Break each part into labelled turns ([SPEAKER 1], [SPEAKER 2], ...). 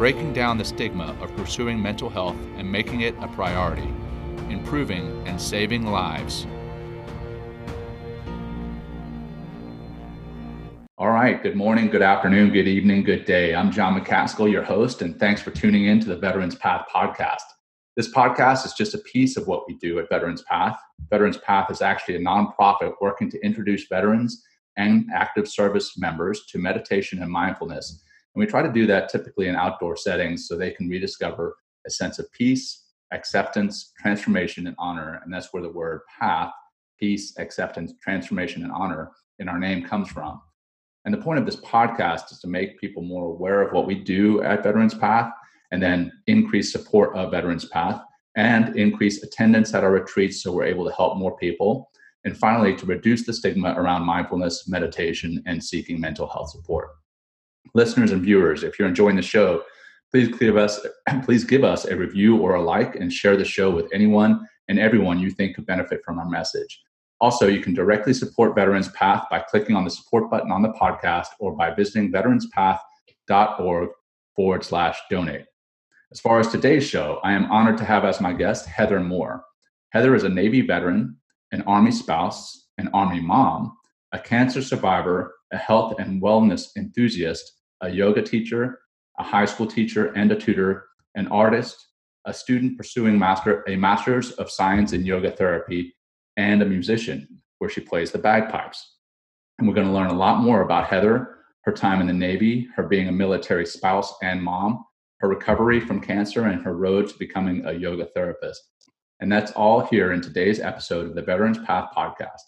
[SPEAKER 1] breaking down the stigma of pursuing mental health and making it a priority, improving and saving lives. All right, good morning, good afternoon, good evening, good day. I'm John McCaskill, your host, and thanks for tuning in to the Veterans Path podcast. This podcast is just a piece of what we do at Veterans Path. Veterans Path is actually a nonprofit working to introduce veterans and active service members to meditation and mindfulness and we try to do that typically in outdoor settings so they can rediscover a sense of peace, acceptance, transformation, and honor. And that's where the word path, peace, acceptance, transformation, and honor in our name comes from. And the point of this podcast is to make people more aware of what we do at Veterans Path and then increase support of Veterans Path and increase attendance at our retreats so we're able to help more people. And finally, to reduce the stigma around mindfulness, meditation, and seeking mental health support listeners and viewers, if you're enjoying the show, please give us please give us a review or a like and share the show with anyone and everyone you think could benefit from our message. Also, you can directly support Veterans Path by clicking on the support button on the podcast or by visiting veteranspath.org forward slash donate. As far as today's show, I am honored to have as my guest Heather Moore. Heather is a Navy veteran, an Army spouse, an Army mom, a cancer survivor, a health and wellness enthusiast, a yoga teacher, a high school teacher and a tutor, an artist, a student pursuing master, a master's of science in yoga therapy, and a musician where she plays the bagpipes. And we're going to learn a lot more about Heather, her time in the Navy, her being a military spouse and mom, her recovery from cancer, and her road to becoming a yoga therapist. And that's all here in today's episode of the Veterans Path podcast.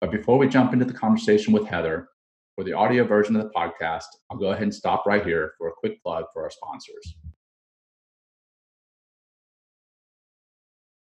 [SPEAKER 1] But before we jump into the conversation with Heather, for the audio version of the podcast, I'll go ahead and stop right here for a quick plug for our sponsors.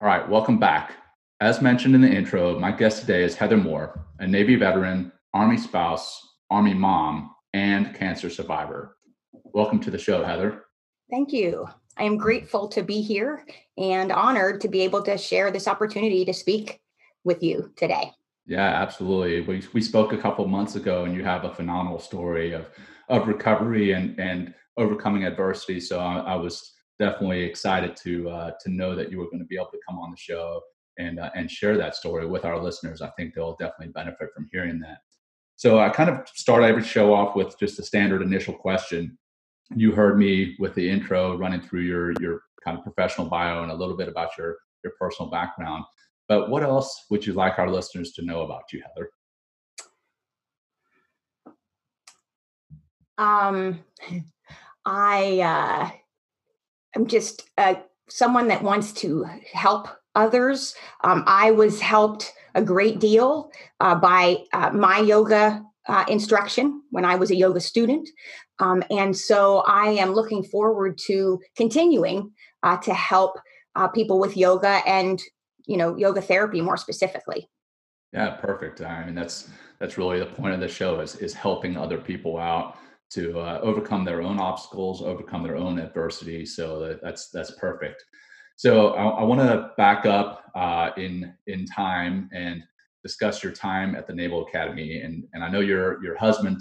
[SPEAKER 1] All right, welcome back. As mentioned in the intro, my guest today is Heather Moore, a Navy veteran, Army spouse, Army mom, and cancer survivor. Welcome to the show, Heather.
[SPEAKER 2] Thank you. I am grateful to be here and honored to be able to share this opportunity to speak with you today.
[SPEAKER 1] Yeah, absolutely. We we spoke a couple months ago, and you have a phenomenal story of of recovery and and overcoming adversity. So I, I was definitely excited to uh, to know that you were going to be able to come on the show and uh, and share that story with our listeners. I think they'll definitely benefit from hearing that. So I kind of start every show off with just a standard initial question. You heard me with the intro running through your your kind of professional bio and a little bit about your your personal background. But what else would you like our listeners to know about you, Heather?
[SPEAKER 2] Um, I uh, am just uh, someone that wants to help others. Um, I was helped a great deal uh, by uh, my yoga uh, instruction when I was a yoga student. Um, and so I am looking forward to continuing uh, to help people with yoga and you know yoga therapy more specifically.
[SPEAKER 1] Yeah perfect i mean that's that's really the point of the show is is helping other people out to uh, overcome their own obstacles overcome their own adversity so that, that's that's perfect. So i, I want to back up uh, in in time and discuss your time at the naval academy and and i know your your husband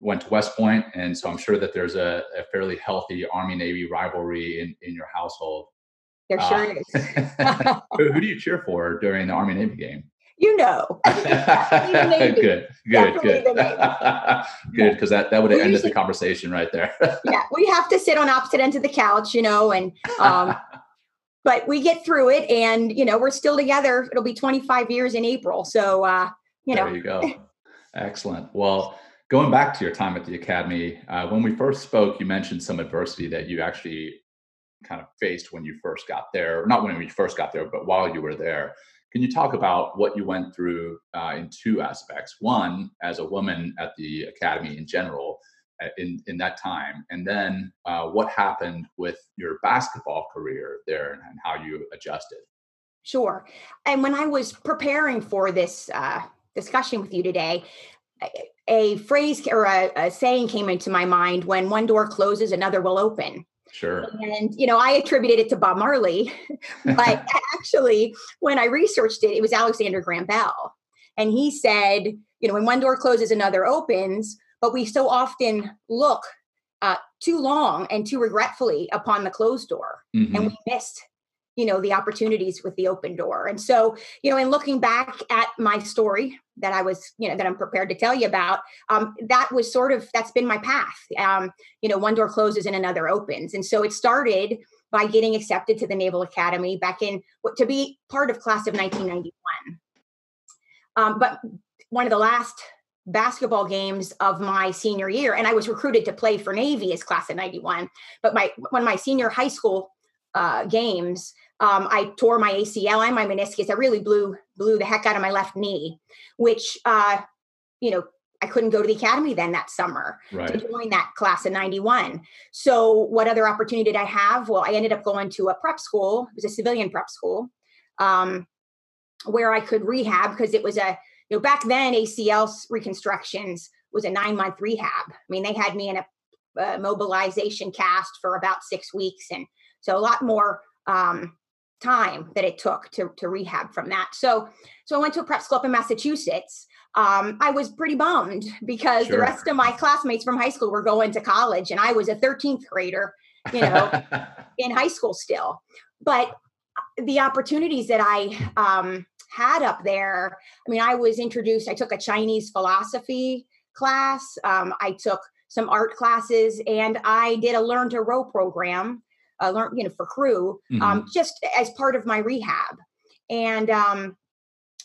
[SPEAKER 1] went to west point and so i'm sure that there's a, a fairly healthy army navy rivalry in in your household
[SPEAKER 2] there uh, sure is.
[SPEAKER 1] who, who do you cheer for during the Army Navy game?
[SPEAKER 2] You know.
[SPEAKER 1] good, good, good, good, because that, that would have ended usually, the conversation right there.
[SPEAKER 2] yeah, we have to sit on opposite ends of the couch, you know, and um, but we get through it, and you know, we're still together. It'll be 25 years in April, so uh, you know.
[SPEAKER 1] There you go. Excellent. Well, going back to your time at the academy, uh, when we first spoke, you mentioned some adversity that you actually kind of faced when you first got there, not when you first got there, but while you were there. Can you talk about what you went through uh, in two aspects? One, as a woman at the academy in general, in in that time, and then uh, what happened with your basketball career there, and how you adjusted.
[SPEAKER 2] Sure. And when I was preparing for this uh, discussion with you today, a phrase or a, a, saying came into my mind when one door closes, another will open.
[SPEAKER 1] Sure.
[SPEAKER 2] And, you know, I attributed it to Bob Marley, but actually, when I researched it, it was Alexander Graham Bell. And he said, you know, when one door closes, another opens, but we so often look uh, too long and too regretfully upon the closed door, mm-hmm. and we missed you know the opportunities with the open door. And so you know in looking back at my story that i was you know that i'm prepared to tell you about um, that was sort of that's been my path. Um, you know one door closes and another opens. And so it started by getting accepted to the naval academy back in to be part of class of 1991 um, but one of the last basketball games of my senior year and i was recruited to play for navy as class of 91 but my one of my senior high school uh, games um, I tore my ACL and my meniscus. I really blew blew the heck out of my left knee, which uh, you know I couldn't go to the academy then that summer
[SPEAKER 1] right.
[SPEAKER 2] to join that class in 91. So what other opportunity did I have? Well, I ended up going to a prep school. It was a civilian prep school um, where I could rehab because it was a, you know, back then ACL reconstructions was a nine month rehab. I mean, they had me in a, a mobilization cast for about six weeks. And so a lot more um, time that it took to, to rehab from that. So, so I went to a prep school up in Massachusetts. Um, I was pretty bummed because sure. the rest of my classmates from high school were going to college, and I was a 13th grader, you know, in high school still. But the opportunities that I um, had up there, I mean, I was introduced. I took a Chinese philosophy class. Um, I took some art classes, and I did a learn to row program uh, learn, you know, for crew, um, mm-hmm. um, just as part of my rehab. And um,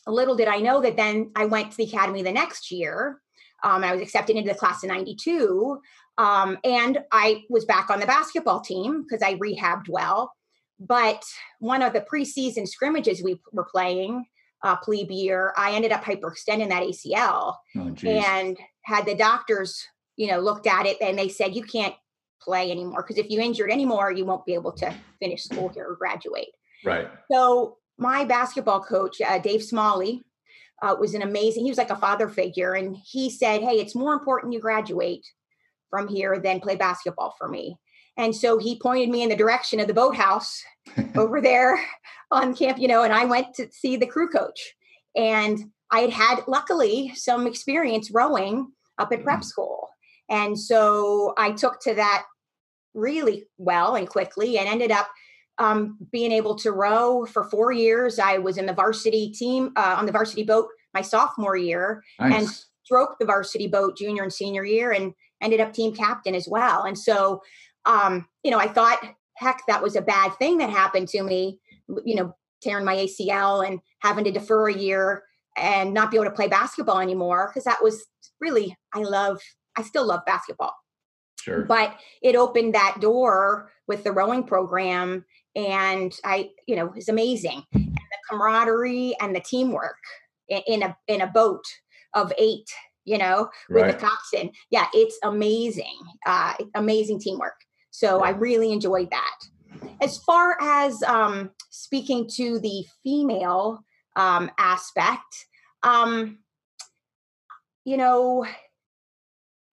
[SPEAKER 2] little did I know that then I went to the academy the next year. Um, I was accepted into the class of 92. Um, and I was back on the basketball team because I rehabbed well. But one of the preseason scrimmages we were playing, uh, plebe year, I ended up hyperextending that ACL oh, and had the doctors, you know, looked at it and they said, you can't play anymore because if you injured anymore, you won't be able to finish school here or graduate.
[SPEAKER 1] Right.
[SPEAKER 2] So my basketball coach, uh, Dave Smalley, uh, was an amazing. He was like a father figure, and he said, "Hey, it's more important you graduate from here than play basketball for me." And so he pointed me in the direction of the boathouse over there on camp, you know, and I went to see the crew coach. And I had had, luckily, some experience rowing up at prep mm-hmm. school. And so I took to that really well and quickly and ended up um, being able to row for four years. I was in the varsity team uh, on the varsity boat my sophomore year nice. and stroked the varsity boat junior and senior year and ended up team captain as well. And so, um, you know, I thought, heck, that was a bad thing that happened to me, you know, tearing my ACL and having to defer a year and not be able to play basketball anymore because that was really, I love, I still love basketball.
[SPEAKER 1] Sure.
[SPEAKER 2] But it opened that door with the rowing program, and I, you know, it's amazing. And the camaraderie and the teamwork in, in a in a boat of eight, you know, with right. the coxswain. Yeah, it's amazing. Uh, amazing teamwork. So yeah. I really enjoyed that. As far as um, speaking to the female um, aspect, um, you know,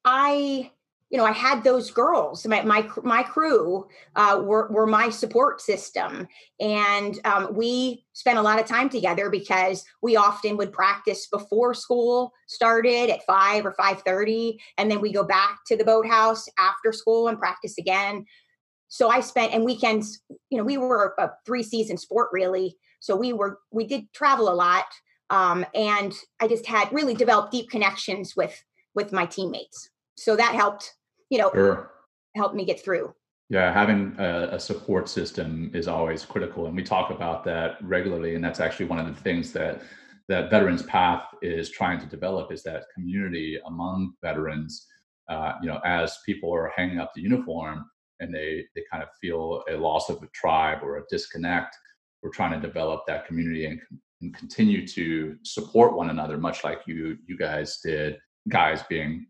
[SPEAKER 2] I you know, I had those girls. My my my crew uh, were were my support system, and um, we spent a lot of time together because we often would practice before school started at five or five thirty, and then we go back to the boathouse after school and practice again. So I spent and weekends. You know, we were a three season sport really, so we were we did travel a lot, um, and I just had really developed deep connections with with my teammates. So that helped you know, sure. help me get through.
[SPEAKER 1] Yeah, having a, a, support system is always critical, and we talk about that regularly. And that's actually one of the things that that Veterans Path is trying to develop is that community among veterans. Uh, you know, as people are hanging up the uniform and they they kind of feel a loss of a tribe or a disconnect, we're trying to develop that community and, and continue to support one another, much like you you guys did. Guys being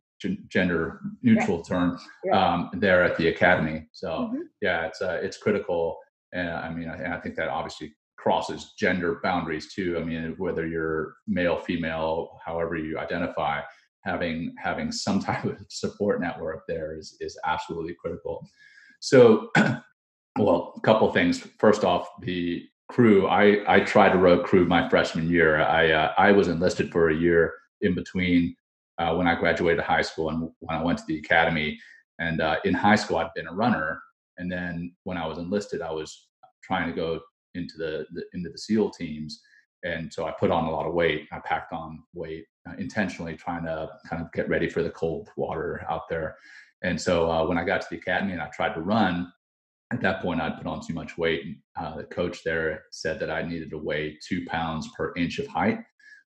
[SPEAKER 1] gender neutral right. term um, there at the academy. So mm-hmm. yeah, it's uh, it's critical, and I mean, I, I think that obviously crosses gender boundaries too. I mean, whether you're male, female, however you identify, having having some type of support network there is is absolutely critical. So, well, a couple things. First off, the crew. I I tried to row crew my freshman year. I uh, I was enlisted for a year in between uh, when I graduated high school and when I went to the academy. And uh, in high school, I'd been a runner, and then when I was enlisted, I was trying to go into the, the into the SEAL teams, and so I put on a lot of weight. I packed on weight uh, intentionally, trying to kind of get ready for the cold water out there. And so uh, when I got to the academy and I tried to run, at that point I'd put on too much weight. Uh, the coach there said that I needed to weigh two pounds per inch of height,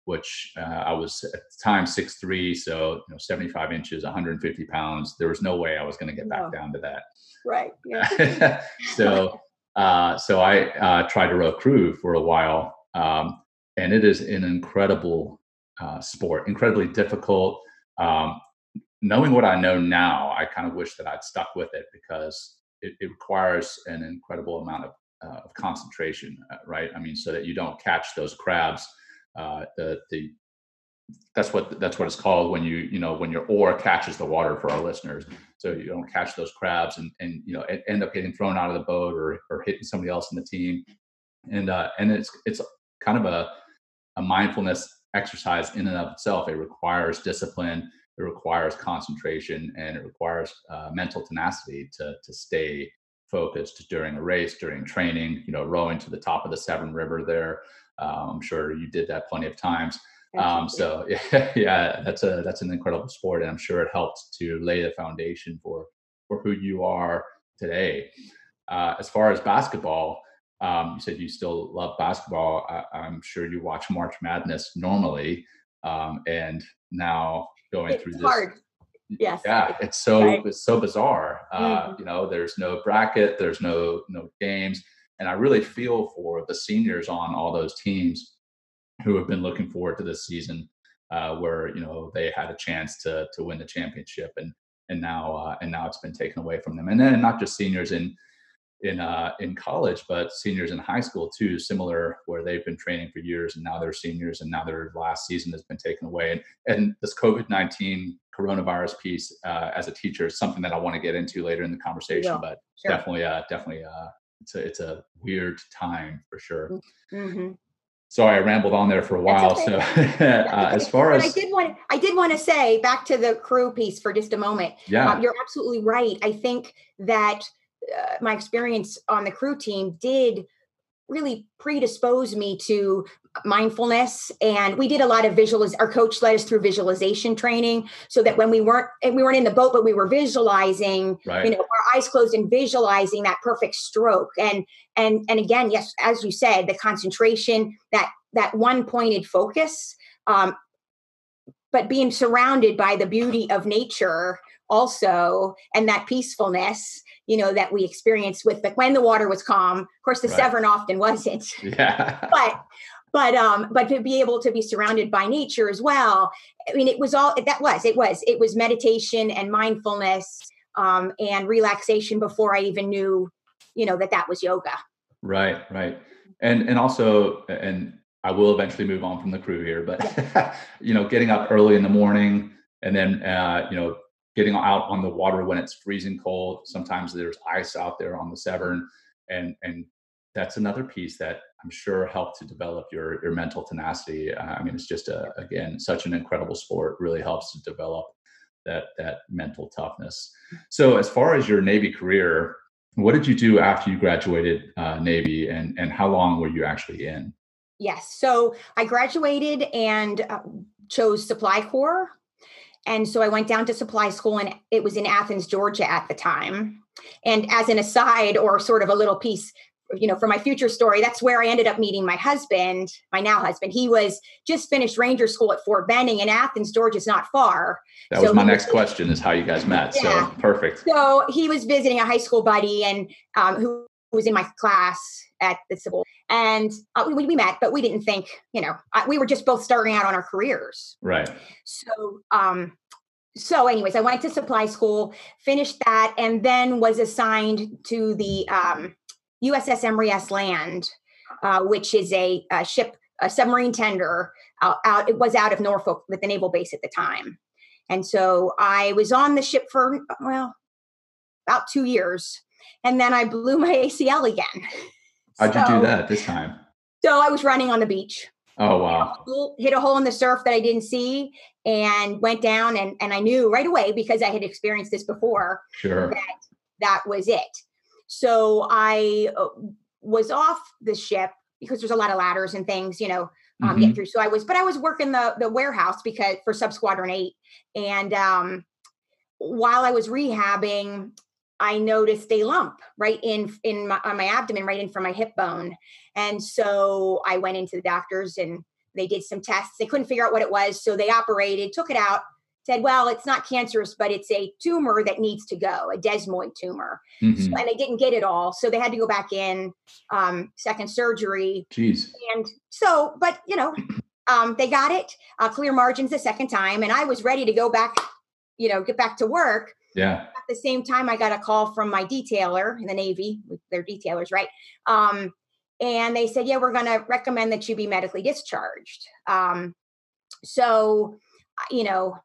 [SPEAKER 1] which uh, I was at the time six three, so you know 75 inches, 150 pounds. There was no way I was going to get back no. down to that.
[SPEAKER 2] Right. Yeah.
[SPEAKER 1] so uh, so I uh, tried to row crew for a while, um, and it is an incredible uh, sport, incredibly difficult. Um, knowing what I know now, I kind of wish that I'd stuck with it because it, it requires an incredible amount of, uh, of concentration, uh, right? I mean, so that you don't catch those crabs. Uh, the the that's what that's what it's called when you you know when your oar catches the water for our listeners. So you don't catch those crabs and and you know end up getting thrown out of the boat or or hitting somebody else in the team. And uh and it's it's kind of a a mindfulness exercise in and of itself. It requires discipline it requires concentration and it requires uh, mental tenacity to to stay focused during a race during training you know rowing to the top of the severn river there um, i'm sure you did that plenty of times um, so yeah, yeah, that's a that's an incredible sport, and I'm sure it helped to lay the foundation for for who you are today. Uh, as far as basketball, um, you said you still love basketball. I, am sure you watch March Madness normally, um, and now going
[SPEAKER 2] it's
[SPEAKER 1] through this.
[SPEAKER 2] Hard. Yes.
[SPEAKER 1] Yeah, it's so right. it's so bizarre. Uh, mm-hmm. You know, there's no bracket, there's no no games, and I really feel for the seniors on all those teams who have been looking forward to this season, uh, where you know they had a chance to to win the championship, and and now uh, and now it's been taken away from them. And then not just seniors in in uh, in college, but seniors in high school too. Similar, where they've been training for years, and now they're seniors, and now their last season has been taken away. And and this COVID nineteen coronavirus piece, uh, as a teacher, is something that I want to get into later in the conversation. Yeah, but sure. definitely, uh, definitely, uh, it's a it's a weird time for sure. Mm-hmm sorry, I rambled on there for a while. Okay. So, uh, as far as
[SPEAKER 2] I did want, I did want to say back to the crew piece for just a moment.
[SPEAKER 1] Yeah,
[SPEAKER 2] um, you're absolutely right. I think that uh, my experience on the crew team did really predispose me to mindfulness and we did a lot of visualiz our coach led us through visualization training so that when we weren't and we weren't in the boat but we were visualizing right. you know our eyes closed and visualizing that perfect stroke and and and again yes as you said the concentration that that one pointed focus um but being surrounded by the beauty of nature also and that peacefulness you know that we experienced with but when the water was calm of course the right. severn often wasn't
[SPEAKER 1] yeah
[SPEAKER 2] but but um but to be able to be surrounded by nature as well i mean it was all that was it was it was meditation and mindfulness um and relaxation before i even knew you know that that was yoga
[SPEAKER 1] right right and and also and i will eventually move on from the crew here but yeah. you know getting up early in the morning and then uh you know getting out on the water when it's freezing cold sometimes there's ice out there on the severn and and that's another piece that I'm sure helped to develop your your mental tenacity. Uh, I mean, it's just a again such an incredible sport. Really helps to develop that that mental toughness. So, as far as your Navy career, what did you do after you graduated uh, Navy, and and how long were you actually in?
[SPEAKER 2] Yes, so I graduated and uh, chose Supply Corps, and so I went down to supply school, and it was in Athens, Georgia at the time. And as an aside, or sort of a little piece, you know, for my future story, that's where I ended up meeting my husband, my now husband. He was just finished Ranger School at Fort Benning, and Athens, Georgia is not far.
[SPEAKER 1] That so was my next was, question: is how you guys met. Yeah. So perfect.
[SPEAKER 2] So he was visiting a high school buddy, and um, who was in my class at the civil, and uh, we, we, met, but we didn't think, you know, I, we were just both starting out on our careers.
[SPEAKER 1] Right.
[SPEAKER 2] So um, so anyways i went to supply school finished that and then was assigned to the um, uss emory s land uh, which is a, a, ship a submarine tender out, out it was out of norfolk with the naval base at the time and so i was on the ship for well about two years and then i blew my acl again
[SPEAKER 1] how'd so, you do that this time
[SPEAKER 2] so i was running on the beach
[SPEAKER 1] Oh wow!
[SPEAKER 2] Hit a, hole, hit a hole in the surf that I didn't see, and went down, and and I knew right away because I had experienced this before.
[SPEAKER 1] Sure.
[SPEAKER 2] That that was it. So I uh, was off the ship because there's a lot of ladders and things, you know, um, mm-hmm. getting through. So I was, but I was working the the warehouse because for Sub Squadron Eight, and um, while I was rehabbing, I noticed a lump right in in my, on my abdomen, right in from my hip bone, and so I went into the doctors and they did some tests. They couldn't figure out what it was, so they operated, took it out, said, "Well, it's not cancerous, but it's a tumor that needs to go, a desmoid tumor." Mm-hmm. So, and they didn't get it all, so they had to go back in, um, second surgery.
[SPEAKER 1] Jeez.
[SPEAKER 2] And so, but you know, um, they got it, uh, clear margins the second time, and I was ready to go back, you know, get back to work
[SPEAKER 1] yeah.
[SPEAKER 2] At the same time, I got a call from my detailer in the Navy, they're detailers, right? Um, and they said, yeah, we're going to recommend that you be medically discharged. Um, so, you know,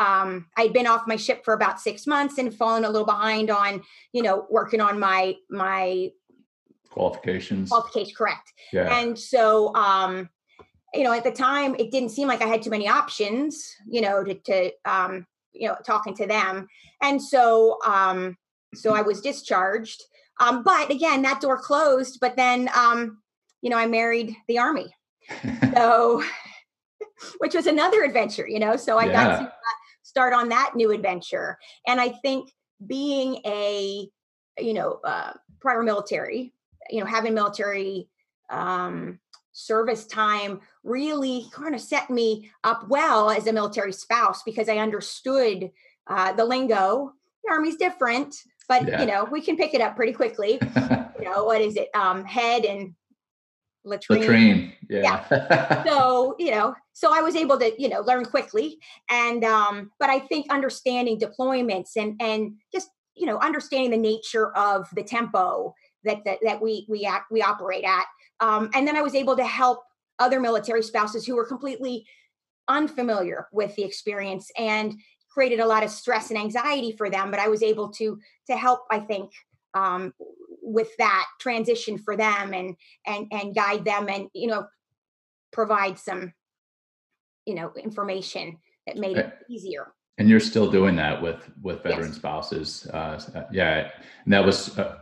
[SPEAKER 2] um, I'd been off my ship for about six months and fallen a little behind on, you know, working on my my
[SPEAKER 1] qualifications.
[SPEAKER 2] Qualifications, correct.
[SPEAKER 1] Yeah.
[SPEAKER 2] And so, um, you know, at the time, it didn't seem like I had too many options, you know, to, to um, you know talking to them and so um so i was discharged um but again that door closed but then um you know i married the army so which was another adventure you know so i yeah. got to uh, start on that new adventure and i think being a you know uh, prior military you know having military um service time really kind of set me up well as a military spouse because I understood uh, the lingo. The Army's different, but yeah. you know we can pick it up pretty quickly. you know what is it? Um, head and latrine.
[SPEAKER 1] Latrine, yeah.
[SPEAKER 2] yeah. so you know, so I was able to you know learn quickly, and um, but I think understanding deployments and and just you know understanding the nature of the tempo that that, that we we act we operate at um, and then I was able to help other military spouses who were completely unfamiliar with the experience and created a lot of stress and anxiety for them. But I was able to to help, I think, um, with that transition for them and and and guide them and you know provide some you know information that made it easier.
[SPEAKER 1] And you're still doing that with with veteran yes. spouses uh, yeah and that was uh,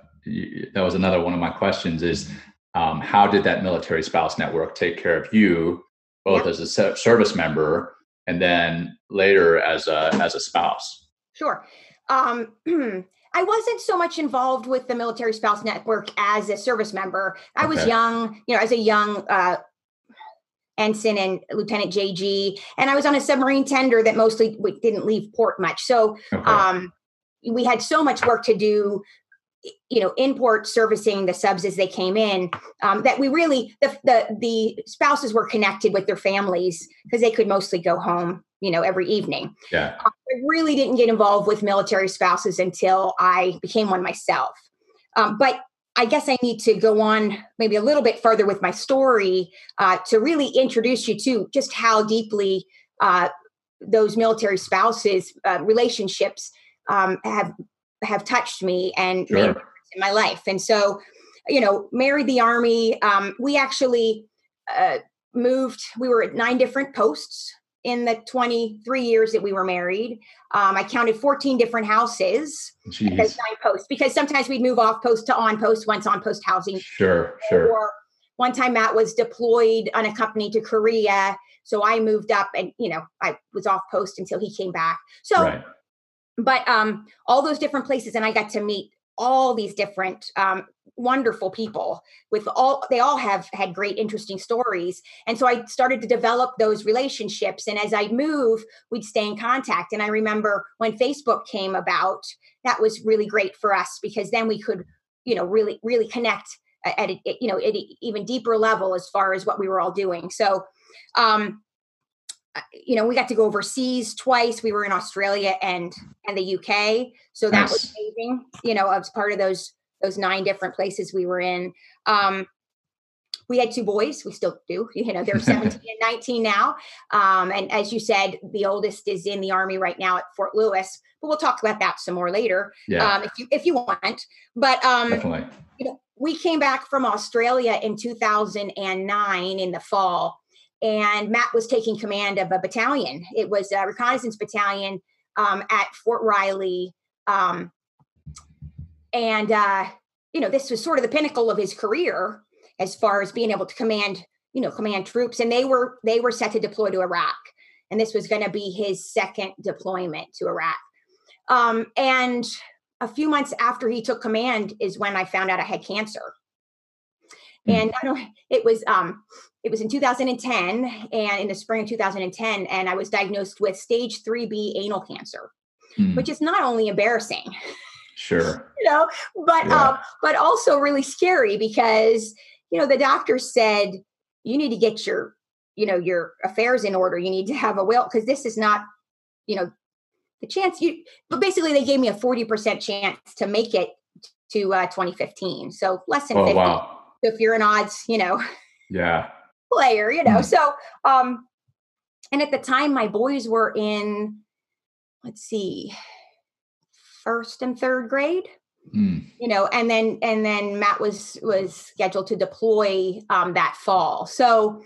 [SPEAKER 1] that was another one of my questions is um, how did that military spouse network take care of you both as a service member and then later as a as a spouse?
[SPEAKER 2] Sure. Um, I wasn't so much involved with the military spouse network as a service member. I okay. was young, you know, as a young uh, ensign and lieutenant JG, and I was on a submarine tender that mostly didn't leave port much. So okay. um, we had so much work to do you know import servicing the subs as they came in um, that we really the, the the spouses were connected with their families because they could mostly go home you know every evening
[SPEAKER 1] yeah
[SPEAKER 2] i really didn't get involved with military spouses until i became one myself um, but i guess i need to go on maybe a little bit further with my story uh, to really introduce you to just how deeply uh, those military spouses uh, relationships um, have have touched me and sure. made in my life. And so, you know, married the army. Um, we actually uh, moved. We were at nine different posts in the 23 years that we were married. Um, I counted 14 different houses nine posts because sometimes we'd move off post to on post once on post housing.
[SPEAKER 1] Sure, sure.
[SPEAKER 2] Or one time Matt was deployed unaccompanied to Korea. So I moved up and, you know, I was off post until he came back. So right but um, all those different places, and I got to meet all these different um, wonderful people with all they all have had great interesting stories. And so i started to develop those relationships. And as i move we'd stay in contact. And i remember when facebook came about that was really great for us because then we could you know really really connect at a, you know at an even deeper level as far as what we were all doing. So um you know, we got to go overseas twice. We were in Australia and and the UK, so that nice. was amazing. You know, as part of those those nine different places we were in. Um, we had two boys. We still do. You know, they're 17 and 19 now. Um, and as you said, the oldest is in the army right now at Fort Lewis. But we'll talk about that some more later, yeah. um, if you if you want. But um,
[SPEAKER 1] definitely,
[SPEAKER 2] you know, we came back from Australia in 2009 in the fall, and Matt was taking command of a battalion. It was a reconnaissance battalion um, at Fort Riley, um, and uh, you know, this was sort of the pinnacle of his career as far as being able to command, you know, command troops. And they were they were set to deploy to Iraq, and this was going to be his second deployment to Iraq. Um, and a few months after he took command is when I found out I had cancer. Hmm. And I don't, it was um, it was in 2010 and in the spring of 2010, and I was diagnosed with stage 3B anal cancer, mm. which is not only embarrassing,
[SPEAKER 1] sure,
[SPEAKER 2] you know, but yeah. um, but also really scary because you know, the doctor said, you need to get your, you know, your affairs in order. You need to have a will because this is not, you know, the chance you, but basically they gave me a 40% chance to make it to uh, 2015. So less than oh, 50. Wow. So if you're an odds, you know,
[SPEAKER 1] yeah,
[SPEAKER 2] player, you know, mm. so, um, and at the time my boys were in, let's see, first and third grade. Mm. You know, and then and then Matt was was scheduled to deploy um, that fall. So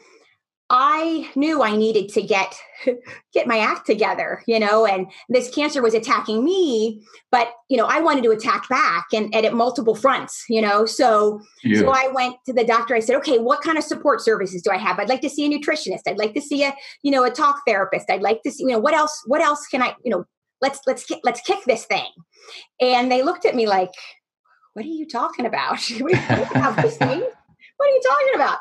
[SPEAKER 2] I knew I needed to get get my act together, you know, and this cancer was attacking me, but you know, I wanted to attack back and, and at multiple fronts, you know. So yeah. so I went to the doctor. I said, okay, what kind of support services do I have? I'd like to see a nutritionist. I'd like to see a, you know, a talk therapist. I'd like to see, you know, what else, what else can I, you know, let's let's let's kick this thing and they looked at me like what are you talking about we have this thing what are you talking about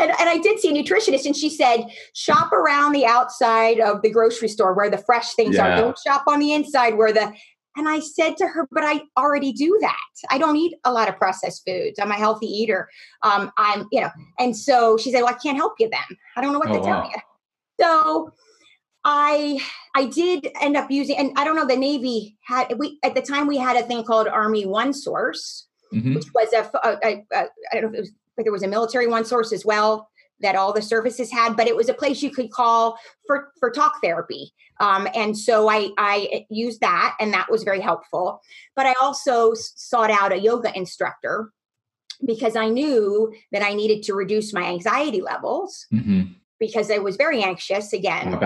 [SPEAKER 2] and, and i did see a nutritionist and she said shop around the outside of the grocery store where the fresh things yeah. are don't shop on the inside where the and I said to her, but I already do that. I don't eat a lot of processed foods. I'm a healthy eater. Um, I'm, you know, and so she said, well, I can't help you then. I don't know what oh, to wow. tell you. So I I did end up using, and I don't know, the Navy had we at the time we had a thing called Army One Source, mm-hmm. which was a, a, a, a I don't know if it was but there was a military one source as well that all the services had, but it was a place you could call for for talk therapy. Um, and so I I used that, and that was very helpful. But I also sought out a yoga instructor because I knew that I needed to reduce my anxiety levels mm-hmm. because I was very anxious again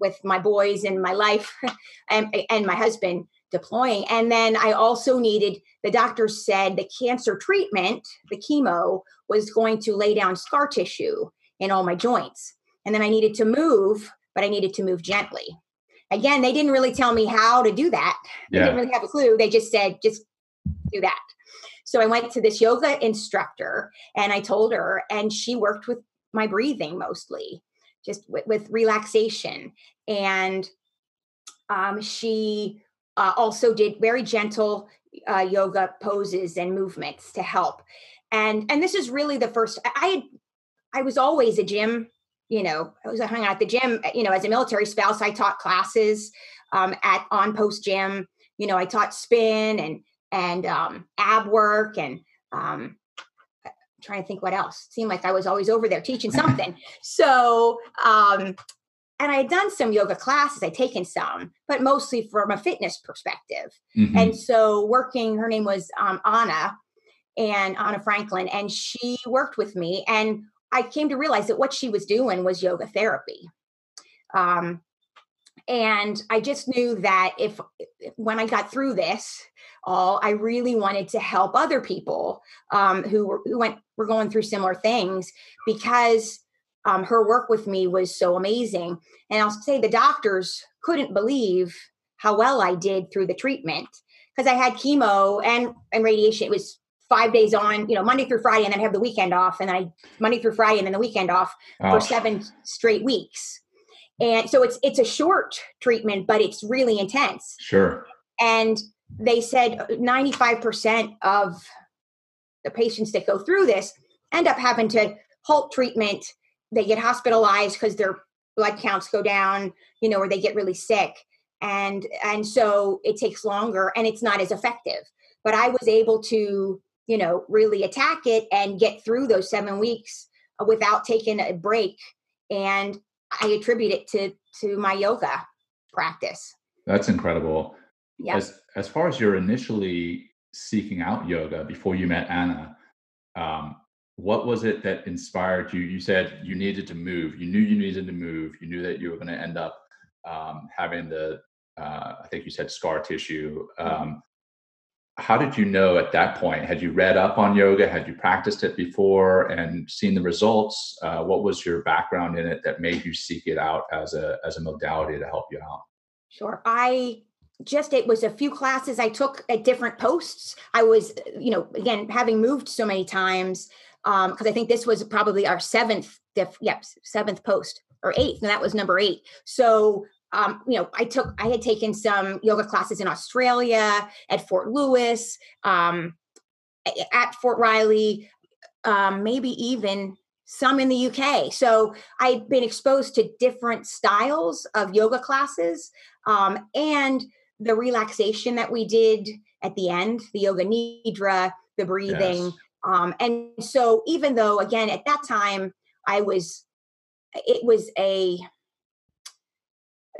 [SPEAKER 2] with my boys and my life and, and my husband deploying. And then I also needed, the doctor said the cancer treatment, the chemo, was going to lay down scar tissue in all my joints. And then I needed to move, but I needed to move gently. Again, they didn't really tell me how to do that. They yeah. didn't really have a clue. They just said, just do that. So I went to this yoga instructor and I told her, and she worked with my breathing mostly just with, with relaxation. And um, she uh, also did very gentle uh, yoga poses and movements to help. And and this is really the first. I I was always a gym. You know, I was hanging out at the gym. You know, as a military spouse, I taught classes um, at on post gym. You know, I taught spin and and um, ab work and um, trying to think what else. It seemed like I was always over there teaching something. so, um, and I had done some yoga classes, I'd taken some, but mostly from a fitness perspective. Mm-hmm. And so, working, her name was um, Anna and Anna Franklin, and she worked with me. And I came to realize that what she was doing was yoga therapy. Um, and I just knew that if when I got through this, all I really wanted to help other people um, who were who went were going through similar things because um, her work with me was so amazing. And I'll say the doctors couldn't believe how well I did through the treatment because I had chemo and and radiation. It was five days on, you know, Monday through Friday, and then I have the weekend off, and then I Monday through Friday, and then the weekend off oh. for seven straight weeks. And so it's it's a short treatment, but it's really intense.
[SPEAKER 1] Sure.
[SPEAKER 2] And they said 95% of the patients that go through this end up having to halt treatment. They get hospitalized because their blood counts go down, you know, or they get really sick. And and so it takes longer and it's not as effective. But I was able to, you know, really attack it and get through those seven weeks without taking a break. And I attribute it to to my yoga practice.
[SPEAKER 1] That's incredible.
[SPEAKER 2] Yeah.
[SPEAKER 1] As as far as you're initially seeking out yoga before you met Anna, um, what was it that inspired you? You said you needed to move. You knew you needed to move. You knew that you were going to end up um, having the, uh, I think you said scar tissue. Um, how did you know at that point? Had you read up on yoga? Had you practiced it before and seen the results? Uh, what was your background in it that made you seek it out as a as a modality to help you out?
[SPEAKER 2] Sure. I just it was a few classes I took at different posts. I was, you know, again having moved so many times because um, I think this was probably our seventh, diff, yep, seventh post or eighth, and that was number eight. So um, you know, I took, I had taken some yoga classes in Australia, at Fort Lewis, um, at Fort Riley, um, maybe even some in the UK. So I'd been exposed to different styles of yoga classes um, and the relaxation that we did at the end, the yoga nidra, the breathing. Yes. Um, and so even though, again, at that time, I was, it was a,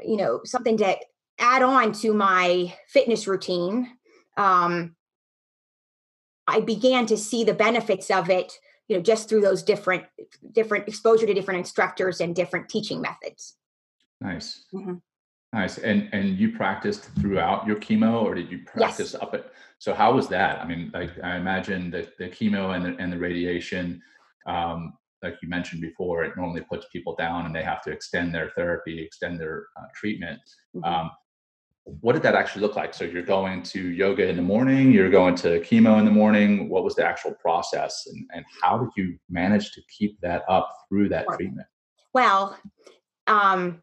[SPEAKER 2] you know something to add on to my fitness routine um, i began to see the benefits of it you know just through those different different exposure to different instructors and different teaching methods
[SPEAKER 1] nice mm-hmm. nice and and you practiced throughout your chemo or did you practice yes. up at so how was that i mean like i imagine that the chemo and the, and the radiation um, like you mentioned before, it normally puts people down and they have to extend their therapy, extend their uh, treatment. Mm-hmm. Um, what did that actually look like? So you're going to yoga in the morning, you're going to chemo in the morning. What was the actual process, and, and how did you manage to keep that up through that treatment?
[SPEAKER 2] Well, um,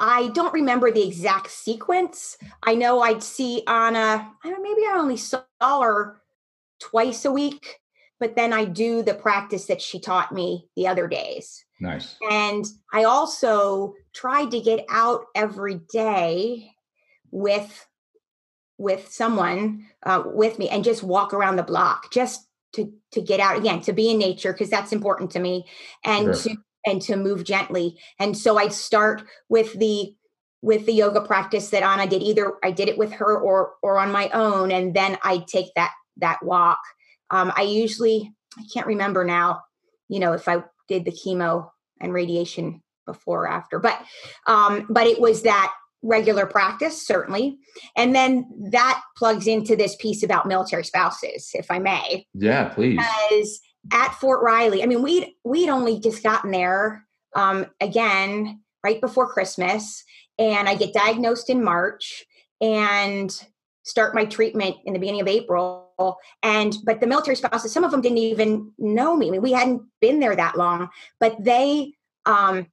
[SPEAKER 2] I don't remember the exact sequence. I know I'd see Anna. I don't, maybe I only saw her twice a week but then I do the practice that she taught me the other days.
[SPEAKER 1] Nice.
[SPEAKER 2] And I also tried to get out every day with with someone uh, with me and just walk around the block just to to get out again to be in nature because that's important to me and sure. to and to move gently and so i start with the with the yoga practice that anna did either i did it with her or or on my own and then i take that that walk um, I usually, I can't remember now, you know, if I did the chemo and radiation before or after, but, um, but it was that regular practice, certainly. And then that plugs into this piece about military spouses, if I may.
[SPEAKER 1] Yeah, please.
[SPEAKER 2] Because at Fort Riley, I mean, we'd, we'd only just gotten there um, again right before Christmas. And I get diagnosed in March and start my treatment in the beginning of April. And but the military spouses some of them didn't even know me. I mean, we hadn't been there that long but they um,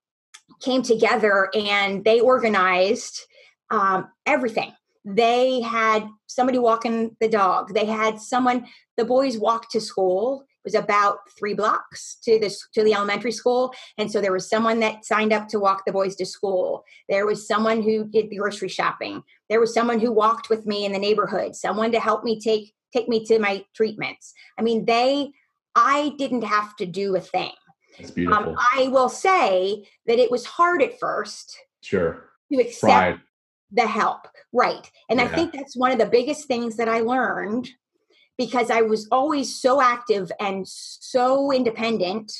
[SPEAKER 2] came together and they organized um, everything. They had somebody walking the dog. They had someone the boys walked to school was about three blocks to this to the elementary school and so there was someone that signed up to walk the boys to school there was someone who did the grocery shopping there was someone who walked with me in the neighborhood someone to help me take take me to my treatments. I mean, they, I didn't have to do a thing.
[SPEAKER 1] That's um, beautiful.
[SPEAKER 2] Um, I will say that it was hard at first.
[SPEAKER 1] Sure.
[SPEAKER 2] To accept Pride. the help. Right. And yeah. I think that's one of the biggest things that I learned because I was always so active and so independent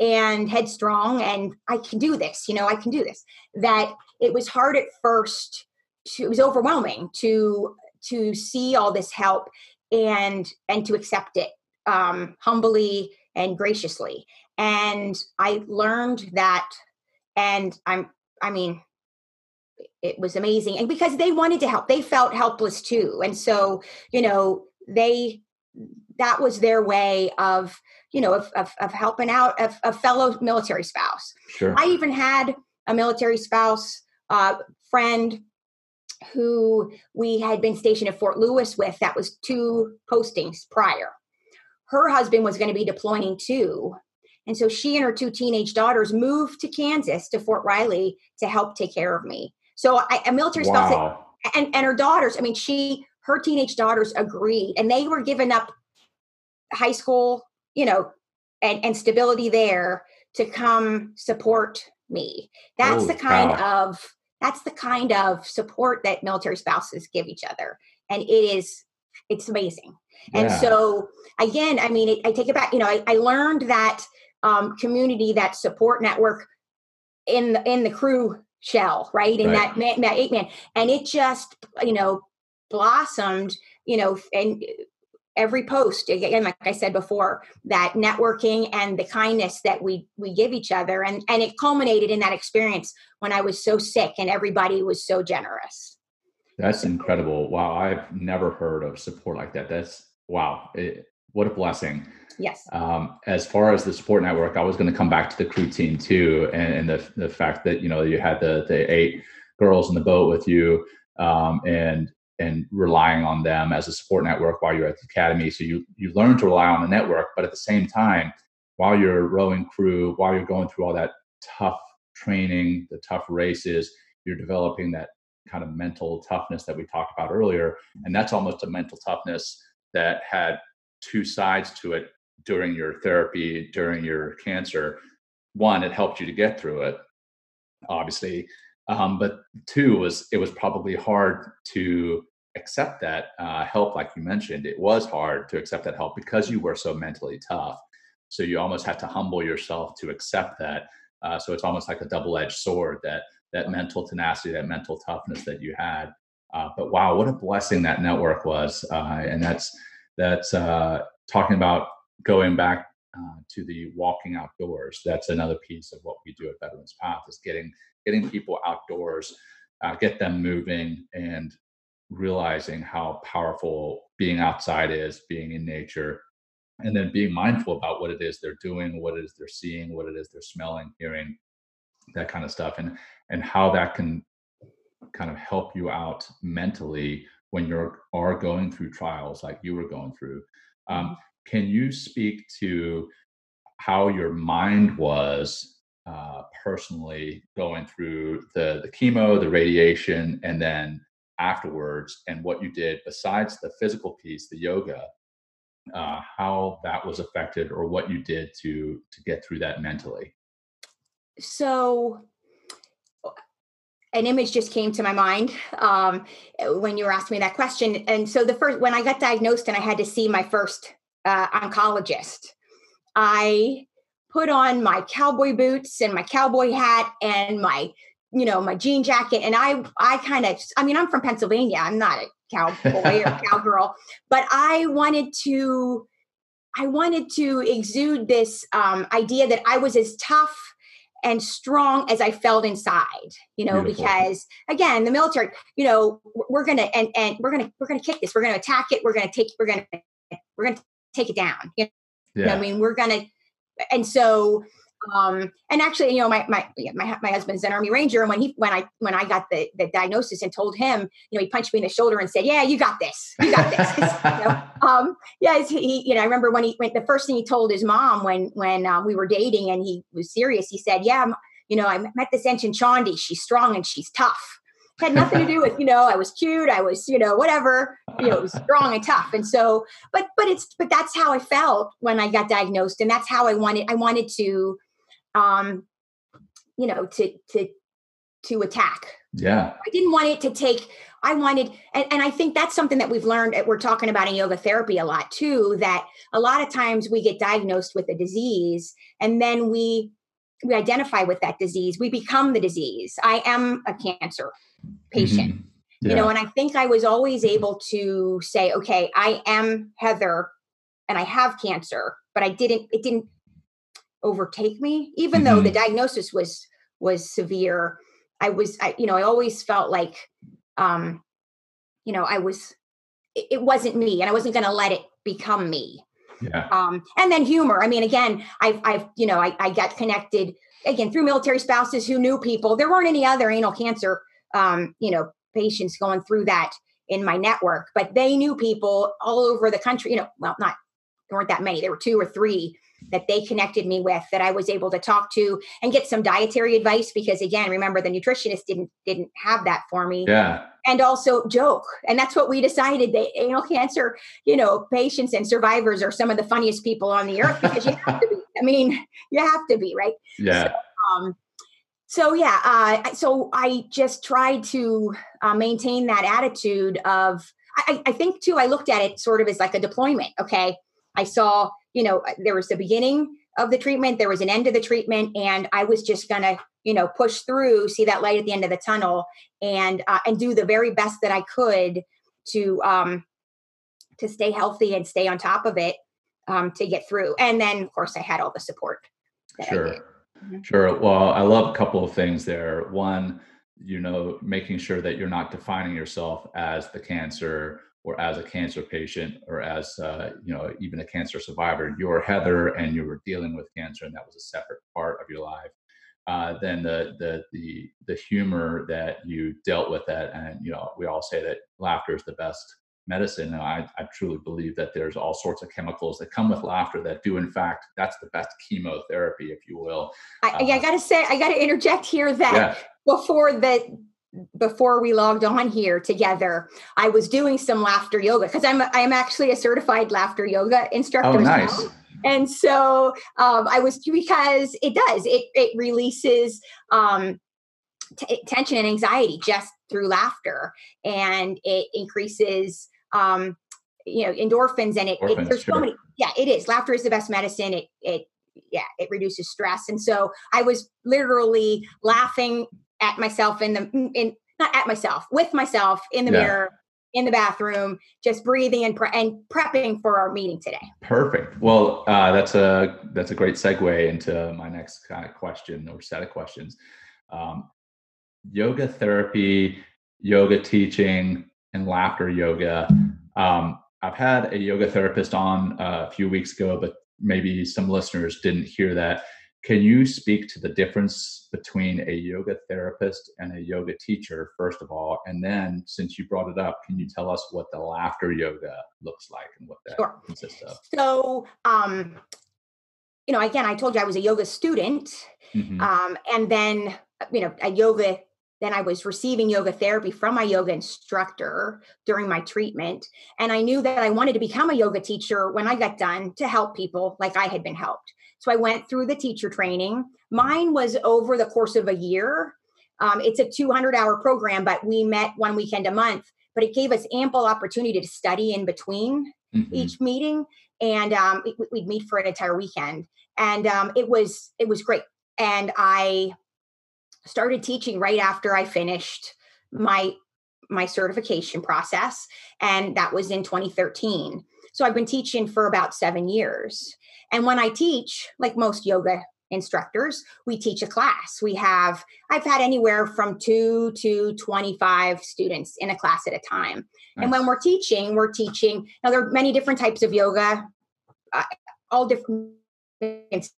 [SPEAKER 2] and headstrong and I can do this, you know, I can do this. That it was hard at first to it was overwhelming to to see all this help and and to accept it um, humbly and graciously and i learned that and i'm i mean it was amazing and because they wanted to help they felt helpless too and so you know they that was their way of you know of, of, of helping out a, a, fellow military spouse
[SPEAKER 1] sure.
[SPEAKER 2] i even had a military spouse uh, friend who we had been stationed at Fort Lewis with, that was two postings prior. Her husband was going to be deploying too. And so she and her two teenage daughters moved to Kansas to Fort Riley to help take care of me. So I, a military spouse, and and her daughters. I mean, she her teenage daughters agreed, and they were giving up high school, you know, and and stability there to come support me. That's the kind
[SPEAKER 1] cow.
[SPEAKER 2] of that's the kind of support that military spouses give each other, and it is it's amazing. And so again, I mean, it, I take it back. You know, I, I learned that um, community, that support network in the, in the crew shell, right? In
[SPEAKER 1] Right.
[SPEAKER 2] that man, that eight man, and it just you know blossomed. You know, and every post again, like I said before, that networking and the kindness that we we give each other, and and it culminated in that experience when I was so sick and everybody was so generous.
[SPEAKER 1] That's incredible. Wow, I've never heard of support like that. That's wow. It, what a blessing.
[SPEAKER 2] Yes.
[SPEAKER 1] Um, as far as the support network, I was going to come back to the crew team too, and, and the the fact that you know you had the the eight girls in the boat with you, um, and and relying on them as a support network while you're at the academy. So you you learn to rely on the network, but at the same time, while you're rowing crew, while you're going through all that tough training, the tough races, you're developing that kind of mental toughness that we talked about earlier, and that's almost a mental toughness that had two sides to it during your therapy during your cancer one it helped you to get through it obviously um, but two was it was probably hard to accept that uh, help like you mentioned it was hard to accept that help because you were so mentally tough. So you almost had to humble yourself to accept that. Uh, so it's almost like a double-edged sword that that mental tenacity that mental toughness that you had. Uh, but wow what a blessing that network was uh, and that's that's uh, talking about going back uh, to the walking outdoors. That's another piece of what we do at Veterans Path is getting getting people outdoors, uh, get them moving, and realizing how powerful being outside is, being in nature, and then being mindful about what it is they're doing, what it is they're seeing, what it is they're smelling, hearing, that kind of stuff, and and how that can kind of help you out mentally when you're are going through trials like you were going through. Um, can you speak to how your mind was uh, personally going through the the chemo, the radiation, and then afterwards, and what you did besides the physical piece, the yoga, uh, how that was affected, or what you did to to get through that mentally?
[SPEAKER 2] So an image just came to my mind um, when you were asking me that question. And so the first, when I got diagnosed and I had to see my first uh, oncologist, I put on my cowboy boots and my cowboy hat and my, you know, my jean jacket. And I, I kind of, I mean, I'm from Pennsylvania. I'm not a cowboy or cowgirl, but I wanted to, I wanted to exude this um, idea that I was as tough and strong as I felt inside, you know,
[SPEAKER 1] Beautiful.
[SPEAKER 2] because again, the military, you know, we're gonna and and we're gonna we're gonna kick this, we're gonna attack it, we're gonna take, we're gonna we're gonna take it down. You know,
[SPEAKER 1] Yeah,
[SPEAKER 2] I mean, we're gonna, and so, um, and actually, you know, my my my my husband's an Army Ranger, and when he when I when I got the the diagnosis and told him, you know, he punched me in the shoulder and said, "Yeah, you got this, you got this. you know, um, yeah, he, you know, I remember when he went, the first thing he told his mom when, when uh, we were dating and he was serious, he said, yeah, you know, I met this ancient Chandi. She's strong and she's tough. Had nothing to do with, you know, I was cute. I was, you know, whatever, you know, it was strong and tough. And so, but, but it's, but that's how I felt when I got diagnosed. And that's how I wanted, I wanted to, um, you know, to, to, to attack
[SPEAKER 1] yeah,
[SPEAKER 2] I didn't want it to take, I wanted, and, and I think that's something that we've learned, that we're talking about in yoga therapy a lot too, that a lot of times we get diagnosed with a disease and then we, we identify with that disease. We become the disease. I am a cancer patient,
[SPEAKER 1] Mhm.
[SPEAKER 2] you know, and I think I was always able to say, okay, I am Heather and I have cancer, but I didn't, it didn't overtake me, even though the diagnosis was, was severe. I was, I, you know, I always felt like, um, you know, I was, it, it wasn't me and I wasn't going to let it become me.
[SPEAKER 1] yeah,
[SPEAKER 2] Um, and then humor. I mean, again, I've, I've, you know, I, I got connected again through military spouses who knew people. There weren't any other anal cancer, um, you know, patients going through that in my network, but they knew people all over the country, you know, well, not, there weren't that many. There were two or three that they connected me with that I was able to talk to and get some dietary advice because again, remember the nutritionist didn't didn't have that for me.
[SPEAKER 1] Yeah.
[SPEAKER 2] And also joke. And that's what we decided that anal cancer, you know, patients and survivors are some of the funniest people on the earth because you have to be. I mean, you have to be, right?
[SPEAKER 1] Yeah.
[SPEAKER 2] So, um, so yeah, uh, so I just tried to uh, maintain that attitude of. I, I think too. I looked at it sort of as like a deployment. Okay, I saw, you know, uh, there was the beginning of the treatment, there was an end to the treatment, and I was just gonna, you know, push through, see that light at the end of the tunnel, and uh, and do the very best that I could to um, to stay healthy and stay on top of it um, to get through. And then, of course, I had all the support.
[SPEAKER 1] Sure. Mm-hmm. Sure. Well, I love a couple of things there. One, you know, making sure that you're not defining yourself as the cancer or as a cancer patient or as uh, you know even a cancer survivor. You're Heather, and you were dealing with cancer, and that was a separate part of your life. Uh, then the the the the humor that you dealt with that, and you know, we all say that laughter is the best medicine. And I, I truly believe that there's all sorts of chemicals that come with laughter that do, in fact, that's the best chemotherapy, if you will.
[SPEAKER 2] I, uh, I gotta say, I gotta interject here that yeah. before the before we logged on here together, I was doing some laughter yoga because I'm I'm actually a certified laughter yoga instructor.
[SPEAKER 1] Oh, nice.
[SPEAKER 2] Now. And so um, I was because it does it it releases um, t- tension and anxiety just through laughter, and it increases um, you know endorphins and it, it there's sure. so many yeah it is laughter is the best medicine it it yeah it reduces stress and so i was literally laughing at myself in the mm, in not at myself with myself in the yeah. mirror in the bathroom just breathing and, pre- and prepping for our meeting today
[SPEAKER 1] perfect well uh, that's a that's a great segue into my next kind of question or set of questions um, yoga therapy yoga teaching and laughter yoga um, I've had a yoga therapist on uh, a few weeks ago, but maybe some listeners didn't hear that. Can you speak to the difference between a yoga therapist and a yoga teacher, first of all? And then, since you brought it up, can you tell us what the laughter yoga looks like and what that sure. consists of?
[SPEAKER 2] So, um, you know, again, I told you I was a yoga student. Mm-hmm. Um, and then, you know, a yoga then I was receiving yoga therapy from my yoga instructor during my treatment. And I knew that I wanted to become a yoga teacher when I got done to help people like I had been helped. So I went through the teacher training. Mine was over the course of a year. Um, it's a 200 hour program, but we met one weekend a month. But it gave us ample opportunity to study in between mm-hmm. each meeting, and um, we'd meet for an entire weekend. And um, it was it was great. And I started teaching right after I finished my my certification process and that was in 2013. So I've been teaching for about 7 years. And when I teach, like most yoga instructors, we teach a class. We have I've had anywhere from 2 to 25 students in a class at a time. Nice. And when we're teaching, we're teaching now there are many different types of yoga uh, all different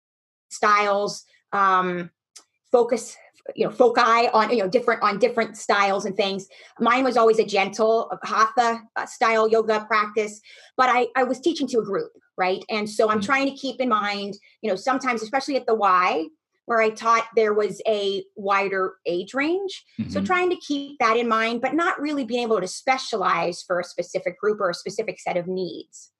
[SPEAKER 2] styles um, focus you know foci on you know different on different styles and things. Mine was always a gentle hatha uh, style yoga practice but i i was teaching to a group right? And so i'm mm. trying to keep in mind you know sometimes especially at the y where i taught there was a wider age range. Mm-hmm. so trying to keep that in mind but not really being able to specialize for a specific group or a specific set of needs.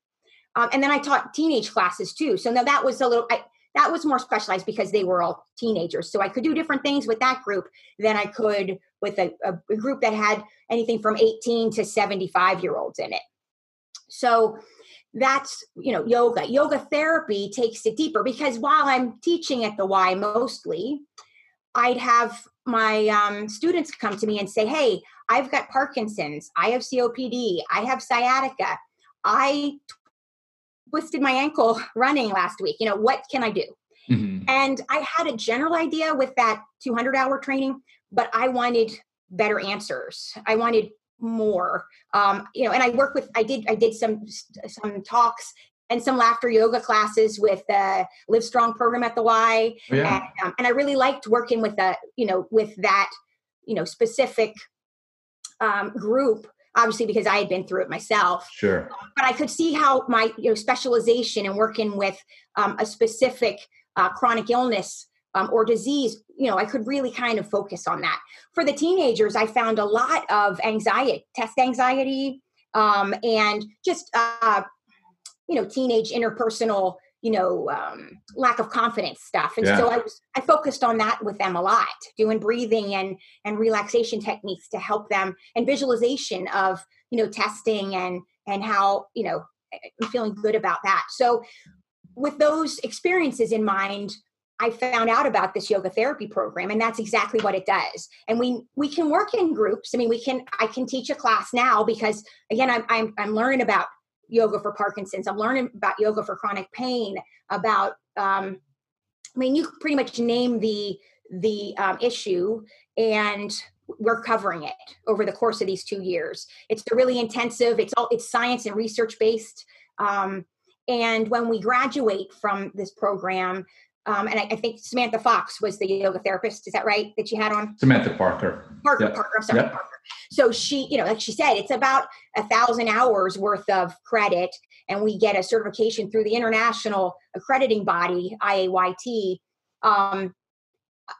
[SPEAKER 2] Um, and then i taught teenage classes too. So now that was a little I, that was more specialized because they were all teenagers. So I could do different things with that group than I could with a, a group that had anything from 18 to 75 year olds in it. So that's you know yoga yoga therapy takes it deeper because while i'm teaching at the y mostly i'd have my um, students come to me and say hey i've got parkinson's i have copd i have sciatica i twisted my ankle running last week. You know, what can I do? Mm-hmm. And I had a general idea with that 200 hour training, but I wanted better answers. I wanted more. Um, you know, and I work with, I did, I did some, some talks and some laughter yoga classes with the Livestrong program at the Y. Oh, yeah. and, um, and I really liked working with that, you know, with that, you know, specific um, group obviously because I had been through it myself.
[SPEAKER 1] Sure.
[SPEAKER 2] But I could see how my you know specialization and working with um, a specific uh, chronic illness um, or disease, you know, I could really kind of focus on that. For the teenagers, I found a lot of anxiety, test anxiety, um, and just uh, you know, teenage interpersonal you know um, lack of confidence stuff. And yeah. so i was i focused on that with them a lot doing breathing and and relaxation techniques to help them and visualization of you know testing and and how you know i'm feeling good about that. So with those experiences in mind i found out about this yoga therapy program and that's exactly what it does. And we we can work in groups. I mean we can i can teach a class now because again i'm i'm, I'm learning about yoga for Parkinson's. I'm learning about yoga for chronic pain. About, um, I mean, you pretty much name the the um, issue, and we're covering it over the course of these two years. It's a really intensive. It's all it's science and research based. Um, and when we graduate from this program, um, and I, I, think Samantha Fox was the yoga therapist. Is that right? That you had on
[SPEAKER 1] Samantha Parker.
[SPEAKER 2] Parker. Yep. Parker. I'm sorry, yep. Parker. So she, you know, like she said, it's about a thousand hours worth of credit, and we get a certification through the international accrediting body IAYT. Um,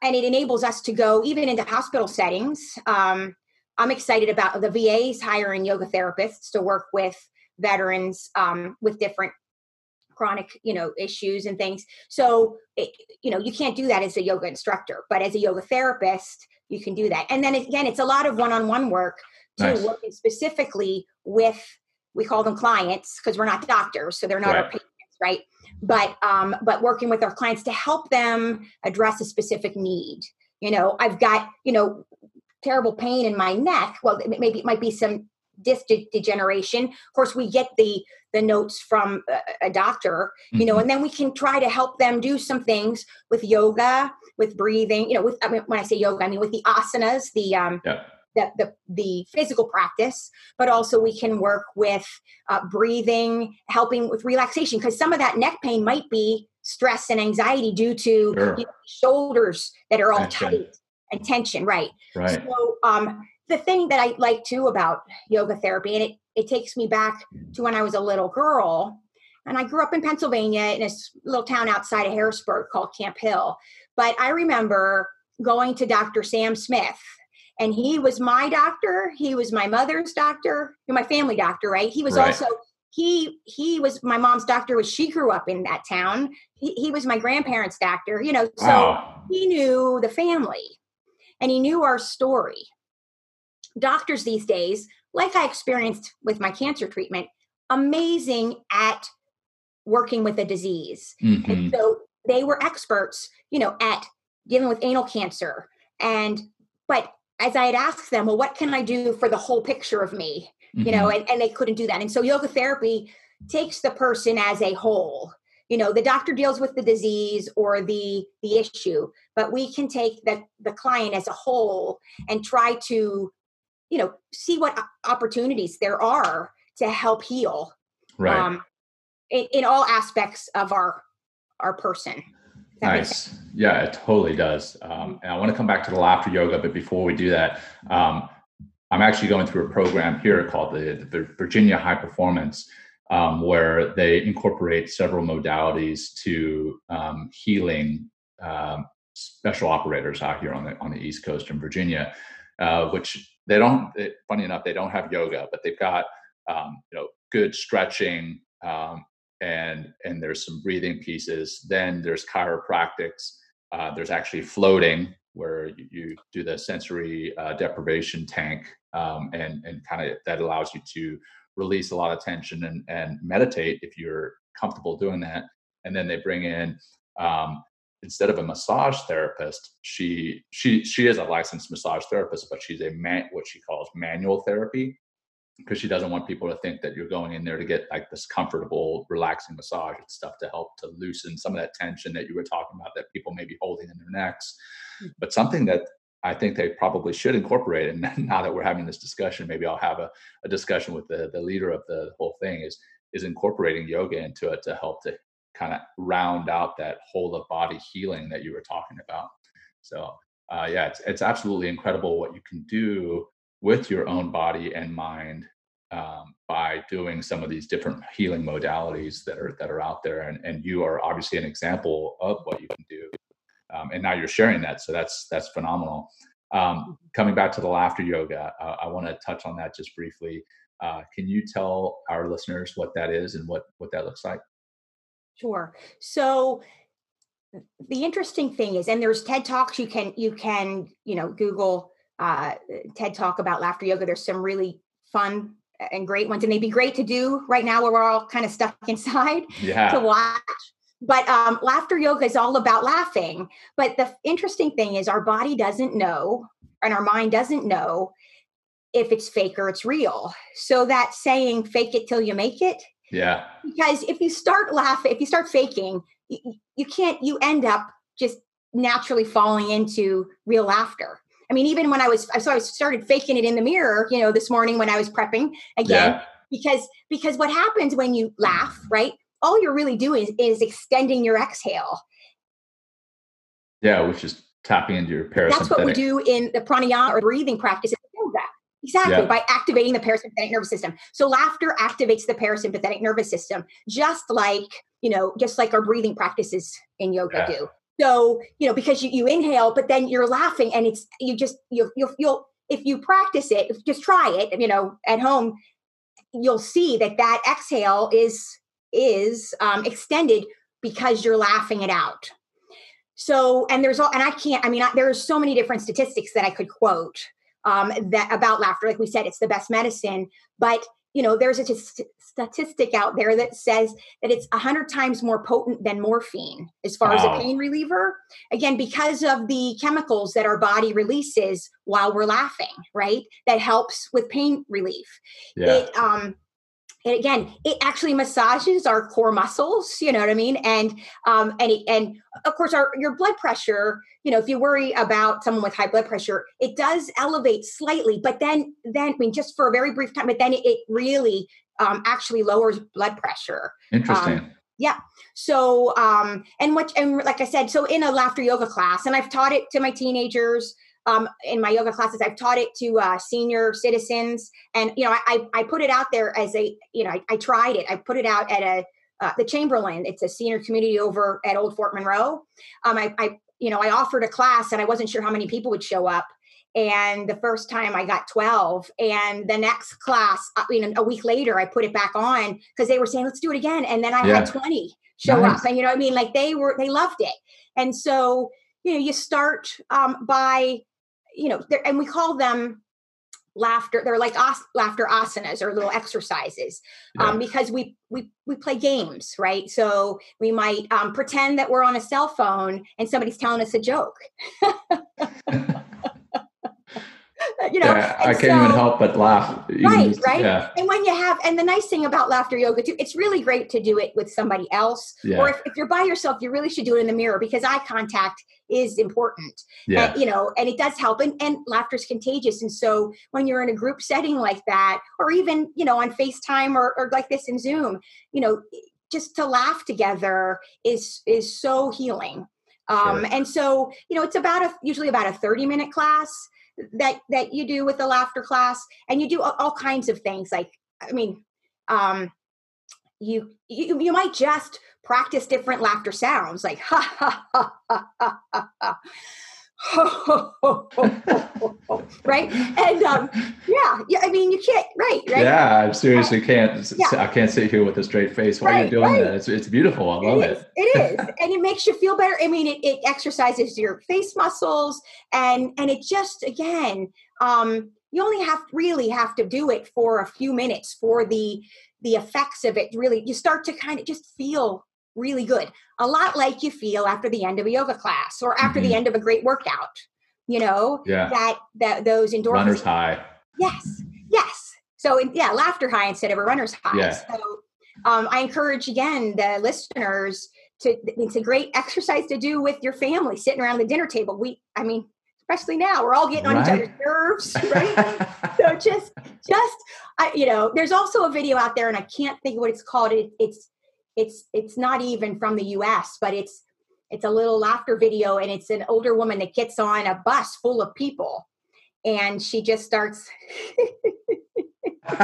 [SPEAKER 2] and it enables us to go even into hospital settings. Um, I'm excited about the VAs hiring yoga therapists to work with veterans um, with different chronic you know issues and things so it, you know you can't do that as a yoga instructor but as a yoga therapist you can do that and then again it's a lot of one-on-one work too nice. working specifically with we call them clients because we're not doctors so they're not right. our patients right but um but working with our clients to help them address a specific need you know i've got you know terrible pain in my neck well maybe it might be some disc degeneration of course we get the the notes from a, a doctor you know mm-hmm. and then we can try to help them do some things with yoga with breathing you know with i mean when i say yoga i mean with the asanas the um yeah. The, the, the physical practice, but also we can work with uh, breathing, helping with relaxation, because some of that neck pain might be stress and anxiety due to sure. you know, shoulders that are all tension. tight and tension, right?
[SPEAKER 1] Right.
[SPEAKER 2] So, um, the thing that I like too about yoga therapy, and it, it takes me back to when I was a little girl. And I grew up in Pennsylvania in a little town outside of Harrisburg called Camp Hill. But I remember going to Dr. Sam Smith, and he was my doctor. He was my mother's doctor, my family doctor, right? He was right. also he he was my mom's doctor was she grew up in that town he, he was my grandparents doctor you know so wow. he knew the family and he knew our story doctors these days, like I experienced with my cancer treatment, amazing at working with a disease. Mm-hmm. And so they were experts, you know, at dealing with anal cancer. And, but as I had asked them, well, what can I do for the whole picture of me? Mm-hmm. You know, mm-hmm. and, and they couldn't do that. And so yoga therapy takes the person as a whole you know the doctor deals with the disease or the the issue but we can take the the client as a whole and try to you know see what opportunities there are to help heal
[SPEAKER 1] right. um,
[SPEAKER 2] in, in all aspects of our our person.
[SPEAKER 1] Nice. Yeah it totally does. Um, and i want to come back to the laughter yoga but before we do that um, i'm actually going through a program here called the, the virginia high performance um, where they incorporate several modalities to um, healing um, special operators out here on the on the east coast in virginia uh, which they don't funny enough they don't have yoga but they've got um, you know good stretching um, and and there's some breathing pieces. Then there's chiropractics. Uh, there's actually floating where you, you do the sensory uh, deprivation tank um, and and kind of that allows you to release a lot of tension and, and meditate if you're comfortable doing that. And then they bring in um, instead of a massage therapist, she she she is a licensed massage therapist, but she's a man what she calls manual therapy because she doesn't want people to think that you're going in there to get like this comfortable, relaxing massage. It's stuff to help to loosen some of that tension that you were talking about that people may be holding in their necks. Mm. But something that I think they probably should incorporate, and now that we're having this discussion, maybe I'll have a, a discussion with the, the leader of the whole thing is is incorporating yoga into it to help to kind of round out that whole of body healing that you were talking about. So uh, yeah, it's it's absolutely incredible what you can do with your own body and mind um, by doing some of these different healing modalities that are that are out there and, and you are obviously an example of what you can do um, and now you're sharing that so that's that's phenomenal. Um, coming back to the laughter yoga uh, i want to touch on that just briefly. Uh, can you tell our listeners what that is and what what that looks like
[SPEAKER 2] sure. So the interesting thing is and there's ted talks you can you can you know google uh, ted talk about laughter yoga. There's some really fun and great ones and they'd be great to do right now where we're all kind of stuck inside
[SPEAKER 1] yeah.
[SPEAKER 2] to watch. But um, laughter yoga is all about laughing. But the interesting thing is our body doesn't know and our mind doesn't know if it's fake or it's real. So that saying fake it till you make it
[SPEAKER 1] yeah
[SPEAKER 2] because if you start laughing if you start faking you, you can't you end up just naturally falling into real laughter I mean, even when I was, so I started faking it in the mirror, you know, this morning when I was prepping again, yeah. because because what happens when you laugh, right? All you're really doing is, is extending your exhale.
[SPEAKER 1] Yeah, which is tapping into your parasympathetic.
[SPEAKER 2] That's what we do in the pranayama or breathing practice. Exactly, yeah. by activating the parasympathetic nervous system. So laughter activates the parasympathetic nervous system, just like, you know, just like our breathing practices in yoga yeah. do. So, you know, because you, you inhale, but then you're laughing and it's, you just, you, you'll, you'll, if you practice it, just try it, you know, at home, you'll see that that exhale is, is um, extended because you're laughing it out. So, and there's all, and I can't, I mean, I, there are so many different statistics that I could quote um, that about laughter. Like we said, it's the best medicine, but you know, there's a t- statistic out there that says that it's a 100 times more potent than morphine as far wow. as a pain reliever. Again, because of the chemicals that our body releases while we're laughing, right? That helps with pain relief. Yeah. It, um, and again it actually massages our core muscles you know what i mean? And um and it, and of course our your blood pressure you know if you worry about someone with high blood pressure it does elevate slightly but then then i mean just for a very brief time but then it, it really um actually lowers blood pressure.
[SPEAKER 1] Interesting.
[SPEAKER 2] Um, yeah. So um and what and like i said so in a laughter yoga class and i've taught it to my teenagers um, in my yoga classes. I've taught it to uh, senior citizens, and you know, I, I put it out there as a you know, I, I tried it. I put it out at a uh, the Chamberlain. It's a senior community over at Old Fort Monroe. Um, I, I you know, I offered a class, and I wasn't sure how many people would show up. And the first time I got 12, and the next class, uh, you know, a week later, I put it back on because they were saying, let's do it again. And then I yeah. had 20 show nice. up. And you know I mean? Like they were, they loved it. And so, you know, you start um, by you know, and we call them laughter they're like os- laughter asanas or little exercises yeah. um, because we we we play games right so we might um, pretend that we're on a cell phone and somebody's telling us a joke you know
[SPEAKER 1] yeah, i can't so, even help but laugh
[SPEAKER 2] right just, right yeah. and when you have and the nice thing about laughter yoga too it's really great to do it with somebody else yeah. or if, if, you're by yourself you really should do it in the mirror because eye contact is important yeah. And, you know and it does help and, and laughter is contagious and so when you're in a group setting like that or even you know on facetime or, or like this in zoom you know just to laugh together is is so healing um, sure. and so you know it's about a usually about a 30 minute class that that you do with the laughter class and you do all, kinds of things like i mean um you, you you might just practice different laughter sounds like ha ha ha ha ha ha right? And um yeah yeah i mean you can't right right?
[SPEAKER 1] Yeah i seriously can't yeah. i can't sit here with a straight face while right, you're doing right. that. It's, it's beautiful. I love
[SPEAKER 2] it
[SPEAKER 1] it,
[SPEAKER 2] it is. And it makes you feel better. I mean it, it exercises your face muscles and and it just again um you only have really have to do it for a few minutes for the the effects of it really you start to kind of just feel really good. A lot like you feel after the end of a yoga class or after mm-hmm. the end of a great workout. You know,
[SPEAKER 1] yeah.
[SPEAKER 2] that that those endorphins.
[SPEAKER 1] Runner's high.
[SPEAKER 2] Yes, yes. So yeah, laughter high instead of a runner's high. Yeah. So um, I encourage again the listeners to. It's a great exercise to do with your family, sitting around the dinner table. We, I mean, especially now, we're all getting on right. each other's nerves, right? so just, just, I, you know, there's also a video out there, and I can't think of what it's called. It, it's it's it's not even from the US, but it's it's a little laughter video and it's an older woman that gets on a bus full of people and she just starts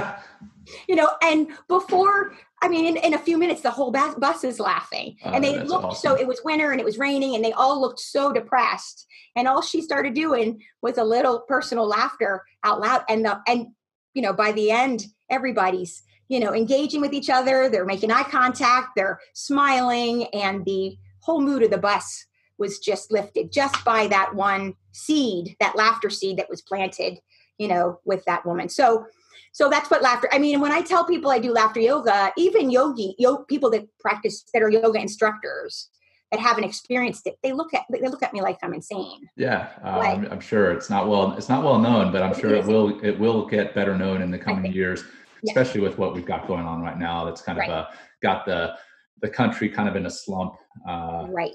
[SPEAKER 2] you know and before i mean in, in a few minutes the whole bus, bus is laughing
[SPEAKER 1] Oh,
[SPEAKER 2] and they looked
[SPEAKER 1] awesome.
[SPEAKER 2] so it was winter and it was raining and they all looked so depressed and all she started doing was a little personal laughter out loud and the and you know by the end everybody's you know engaging with each other they're making eye contact they're smiling and the whole mood of the bus was just lifted just by that one seed that laughter seed that was planted you know with that woman so so that's what laughter i mean when i tell people i do laughter yoga even yogi yo, people that practice that are yoga instructors that haven't experienced it they look at they look at me like i'm insane
[SPEAKER 1] Yeah, uh,
[SPEAKER 2] Right.
[SPEAKER 1] I'm, I'm sure it's not well. It's not well known, but I'm sure it will. It will get better known in the coming years,
[SPEAKER 2] yeah.
[SPEAKER 1] especially with what we've got going on right now. That's kind
[SPEAKER 2] Right.
[SPEAKER 1] of uh, got the the country kind of in a slump. Uh,
[SPEAKER 2] right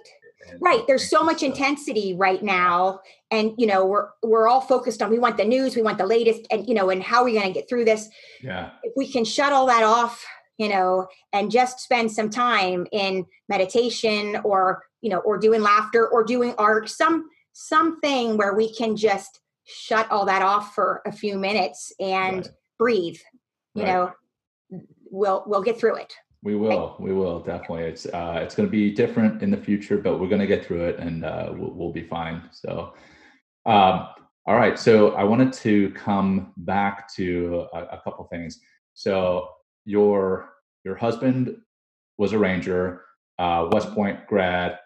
[SPEAKER 1] and-
[SPEAKER 2] right there's so much
[SPEAKER 1] so-
[SPEAKER 2] intensity right now and you know we're we're all focused on we want the news we want the latest and you know and how are we going to get through this
[SPEAKER 1] Yeah,
[SPEAKER 2] if we can shut all that off you know and just spend some time in meditation or you know or doing laughter or doing art some something where we can just shut all that off for a few minutes and
[SPEAKER 1] Right.
[SPEAKER 2] breathe you
[SPEAKER 1] Right.
[SPEAKER 2] know we'll we'll get through it
[SPEAKER 1] we will. We will definitely. It's uh, it's going to be different in the future, but we're going to get through it, and uh, we'll, we'll be fine. So, um, all right. So I wanted to come back to a, a couple things. So your your husband was a ranger, uh, West Point grad.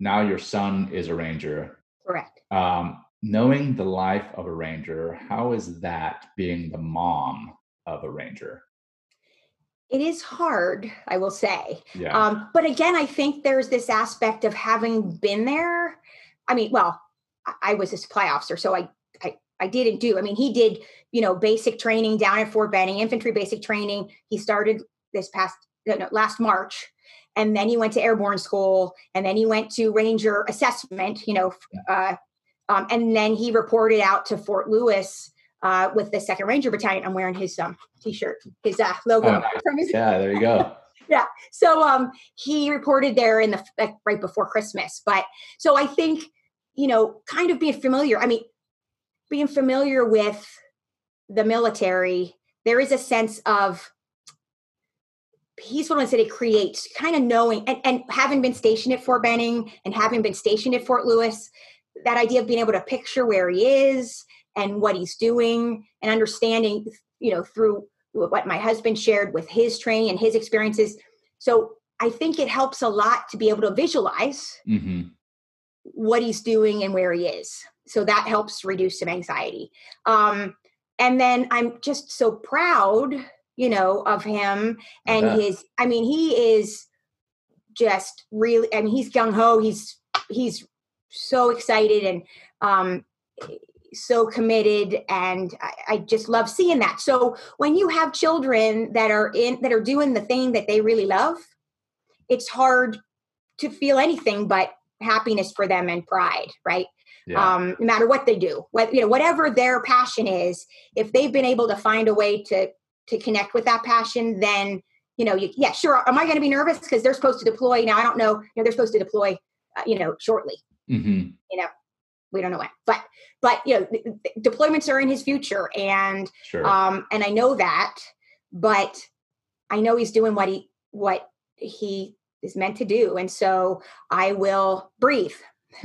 [SPEAKER 1] Now your son is a ranger.
[SPEAKER 2] correct
[SPEAKER 1] Um, knowing the life of a ranger, how is that being the mom of a ranger?
[SPEAKER 2] it is hard i will say
[SPEAKER 1] Yeah.
[SPEAKER 2] Um, but again, I think there's this aspect of having been there. I mean, well, I, was a supply officer, so I, I I didn't do. I mean, he did, you know, basic training down at Fort Benning, infantry basic training. He started this past no, last March, and then he went to airborne school, and then he went to Ranger assessment. You know, uh, um, and then he reported out to Fort Lewis. Uh, with the Second Ranger Battalion, I'm wearing his um, t-shirt, his uh, logo
[SPEAKER 1] Oh,
[SPEAKER 2] from his
[SPEAKER 1] yeah. There you go. Yeah.
[SPEAKER 2] So um he reported there in the like, right before christmas but so i think you know kind of being familiar i mean being familiar with the military there is a sense of he's one of the ones that it creates kind of knowing and, and having been stationed at fort benning and having been stationed at fort lewis that idea of being able to picture where he is and what he's doing and understanding you know through what my husband shared with his training and his experiences. So I think it helps a lot to be able to visualize
[SPEAKER 1] hmm
[SPEAKER 2] what he's doing and where he is. So that helps reduce some anxiety. Um, and then I'm just so proud, you know, of him and
[SPEAKER 1] bet.
[SPEAKER 2] his. I mean, he is just really. I mean, he's gung ho. He's he's so excited and um, so committed, and I, I just love seeing that. So when you have children that are in that are doing the thing that they really love, it's hard to feel anything but happiness for them and pride, right?
[SPEAKER 1] Yeah.
[SPEAKER 2] um, no matter what they do, what you know, whatever their passion is, if they've been able to find a way to to connect with that passion, then you know, you, yeah, sure. Am I going to be nervous because they're supposed to deploy now? I don't know. You know, they're supposed to deploy, uh, you know, shortly.
[SPEAKER 1] hmm
[SPEAKER 2] We don't know when, but but you know, deployments are in his future, and
[SPEAKER 1] Sure.
[SPEAKER 2] um, and I know that, but I know he's doing what he what he is meant to do, and so I will breathe.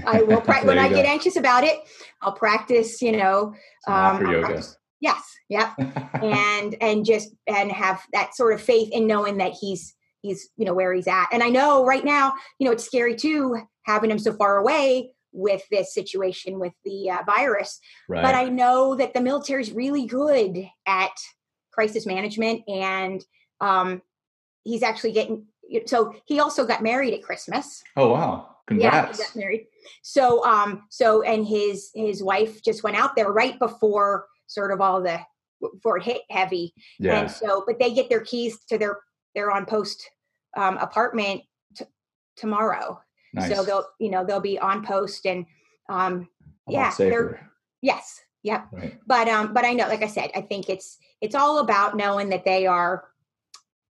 [SPEAKER 2] I will pra- when I
[SPEAKER 1] you
[SPEAKER 2] get anxious about it, I'll practice. You know,
[SPEAKER 1] yoga.
[SPEAKER 2] practice- yes, yep, and and just and have that sort of faith in knowing that he's he's you know where he's at. And I know right now, you know, it's scary too having him so far away with this situation with the uh, virus
[SPEAKER 1] right.
[SPEAKER 2] but I know that the military is really good at crisis management, and um, he's actually getting. So he also got married at Christmas.
[SPEAKER 1] oh wow!
[SPEAKER 2] Yeah, he got married. So, um, so and his his wife just went out there right before sort of all the before it hit heavy,
[SPEAKER 1] Yeah.
[SPEAKER 2] and so but they get their keys to their their on post um, apartment t- tomorrow.
[SPEAKER 1] Nice.
[SPEAKER 2] So they'll you know they'll be on post and um, yeah, they're- yes, yep
[SPEAKER 1] Right.
[SPEAKER 2] but um but i know like i said i think it's it's all about knowing that they are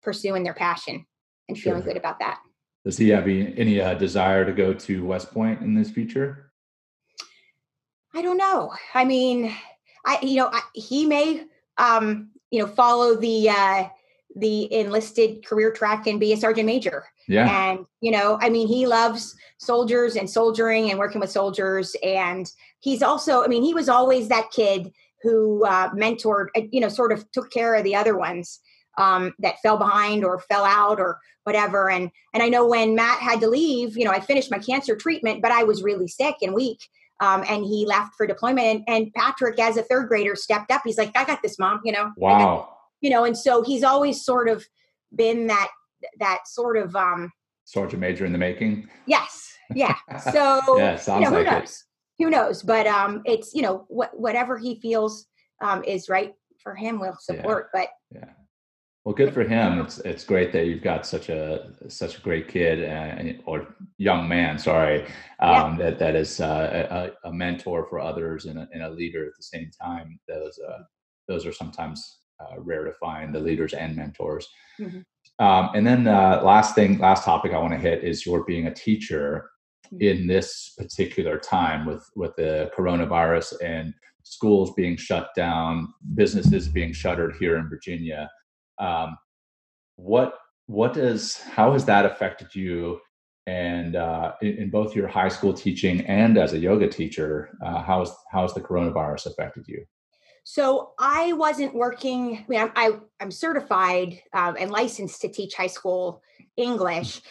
[SPEAKER 2] pursuing their passion and feeling good about that
[SPEAKER 1] Does he have any, any uh, desire to go to West Point in this future?
[SPEAKER 2] i don't know i mean I, you know, I, he may, um, you know, follow the uh, the enlisted career track and be a sergeant major.
[SPEAKER 1] Yeah.
[SPEAKER 2] And you know, I mean, he loves soldiers and soldiering and working with soldiers, and he's also, I mean, he was always that kid who uh, mentored, uh, you know, sort of took care of the other ones um, that fell behind or fell out or whatever. And and I know when Matt had to leave, you know, I finished my cancer treatment, but I was really sick and weak. Um, and he left for deployment. And, and, Patrick, as a third grader, stepped up. He's like, "I got this, mom." You know.
[SPEAKER 1] Wow.
[SPEAKER 2] You know, and so he's always sort of been that that sort of um
[SPEAKER 1] sergeant major in the making.
[SPEAKER 2] Yes. Yeah. So
[SPEAKER 1] yeah, sounds
[SPEAKER 2] you know,
[SPEAKER 1] like
[SPEAKER 2] who
[SPEAKER 1] it.
[SPEAKER 2] knows? Who knows? But um, it's you know what whatever he feels um is right for him, we'll support. But
[SPEAKER 1] Yeah. Well, good for him. It's it's great that you've got such a such a great kid uh, or young man. Sorry, um, that that is uh, a, a mentor for others and a, and a leader at the same time. Those uh, those are sometimes uh, rare to find. The leaders and mentors.
[SPEAKER 2] Mhm.
[SPEAKER 1] Um, and then uh, last thing, last topic I want to hit is your being a teacher
[SPEAKER 2] Mhm.
[SPEAKER 1] in this particular time with with the coronavirus and schools being shut down, businesses being shuttered here in Virginia. Um, what what does how has that affected you? And uh, in, in both your high school teaching and as a yoga teacher, uh, how has the coronavirus affected you?
[SPEAKER 2] So I wasn't working. I mean, I'm, I, I'm certified um, and licensed to teach high school English,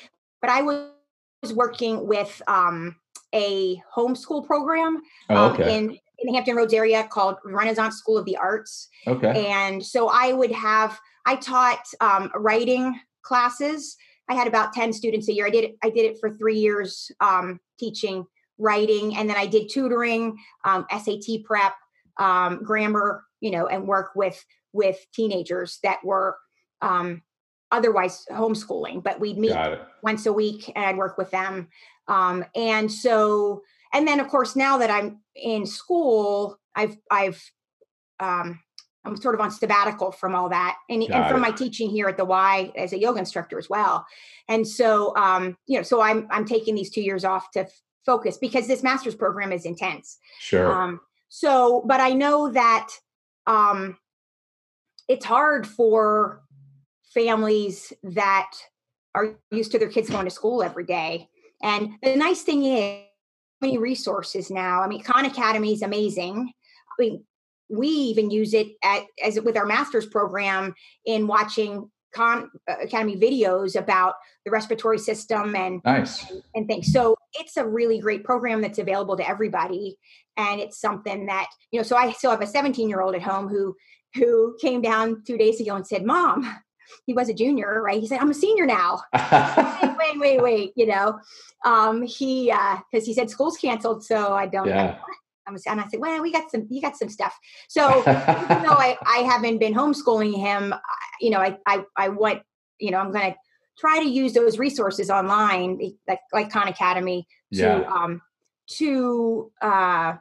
[SPEAKER 2] but I was working with um, a homeschool program
[SPEAKER 1] Oh,
[SPEAKER 2] um, in in the Hampton Roads area called Renaissance School of the Arts.
[SPEAKER 1] okay,
[SPEAKER 2] and so i would have i taught um, writing classes i had about 10 students a year i did it i did it for three years um, teaching writing and then i did tutoring um, sat prep um, grammar you know and work with with teenagers that were um, otherwise homeschooling but we'd meet once a week and I'd work with them. Um, and so, and then of course, now that I'm in school, I've, I've, um, I'm sort of on sabbatical from all that and, and from
[SPEAKER 1] it.
[SPEAKER 2] my teaching here at the Y as a yoga instructor as well. And so, um, you know, so I'm, I'm taking these two years off to f- focus because this master's program is intense.
[SPEAKER 1] Sure,
[SPEAKER 2] Um, so, but I know that um, it's hard for families that are used to their kids going to school every day. And the nice thing is, many resources now. I mean, Khan Academy is amazing. I mean, we even use it at, as with our master's program in watching Khan uh, Academy videos about the respiratory system and
[SPEAKER 1] nice.
[SPEAKER 2] and things. So it's a really great program that's available to everybody. And it's something that, you know, so I still have a 17 year old at home who who came down two days ago and said, Mom, he was a junior, right? He said, I'm a senior now. wait, wait, wait, wait, you know. Um, he uh because he said school's canceled, so I don't
[SPEAKER 1] yeah.
[SPEAKER 2] I'm, and I said, Well, we got some you got some stuff. So even though I, I haven't been homeschooling him, you know, I, I, I want, you know, I'm going to try to use those resources online, like, like Khan Academy to,
[SPEAKER 1] Yeah.
[SPEAKER 2] um, to, uh,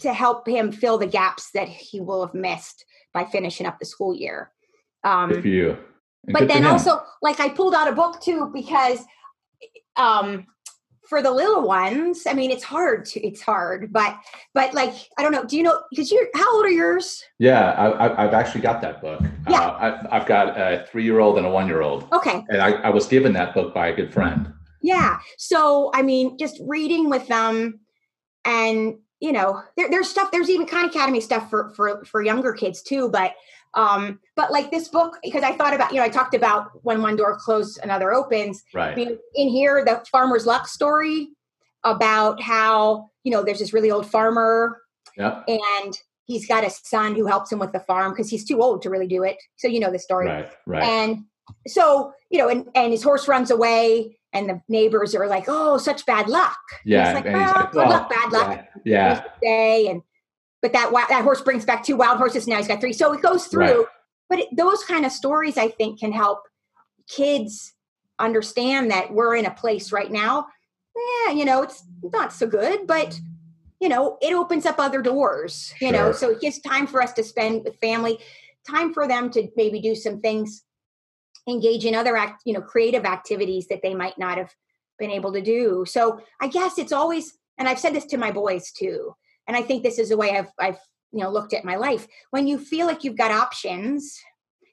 [SPEAKER 2] to help him fill the gaps that he will have missed by finishing up the school year. Um,
[SPEAKER 1] Good for you. And
[SPEAKER 2] but then also like i pulled out a book too because um for the little ones i mean it's hard to it's hard but but like i don't know do you know because you're how old are yours
[SPEAKER 1] Yeah, I, I, I've actually got that book.
[SPEAKER 2] Yeah.
[SPEAKER 1] Uh, I, I've got a three-year-old and a one-year-old,
[SPEAKER 2] okay
[SPEAKER 1] and I, I was given that book by a good friend.
[SPEAKER 2] yeah so i mean just reading with them and you know there, there's stuff there's even khan academy stuff for for for younger kids too but um but like this book because i thought about you know i talked about when one door closed another opens
[SPEAKER 1] Right.
[SPEAKER 2] in here, the farmer's luck story about how, you know, there's this really old farmer
[SPEAKER 1] Yep.
[SPEAKER 2] and he's got a son who helps him with the farm because he's too old to really do it. So, you know, the story.
[SPEAKER 1] Right. Right.
[SPEAKER 2] And so, you know, and, and his horse runs away and the neighbors are like, oh, such bad luck. And
[SPEAKER 1] yeah.
[SPEAKER 2] It's like,
[SPEAKER 1] and he's
[SPEAKER 2] oh,
[SPEAKER 1] like,
[SPEAKER 2] good
[SPEAKER 1] well,
[SPEAKER 2] luck, bad luck.
[SPEAKER 1] Yeah. yeah.
[SPEAKER 2] Day and, but that, that horse brings back two wild horses. Now he's got three. So it goes through.
[SPEAKER 1] Right.
[SPEAKER 2] But it, those kind of stories, I think, can help kids understand that we're in a place right now. Yeah, you know, it's not so good, but you know, it opens up other doors. You know, so it gives time for us to spend with family, time for them to maybe do some things, engage in other act, you know, creative activities that they might not have been able to do. So I guess it's always, and I've said this to my boys too, and I think this is the way I've I've you know looked at my life when you feel like you've got options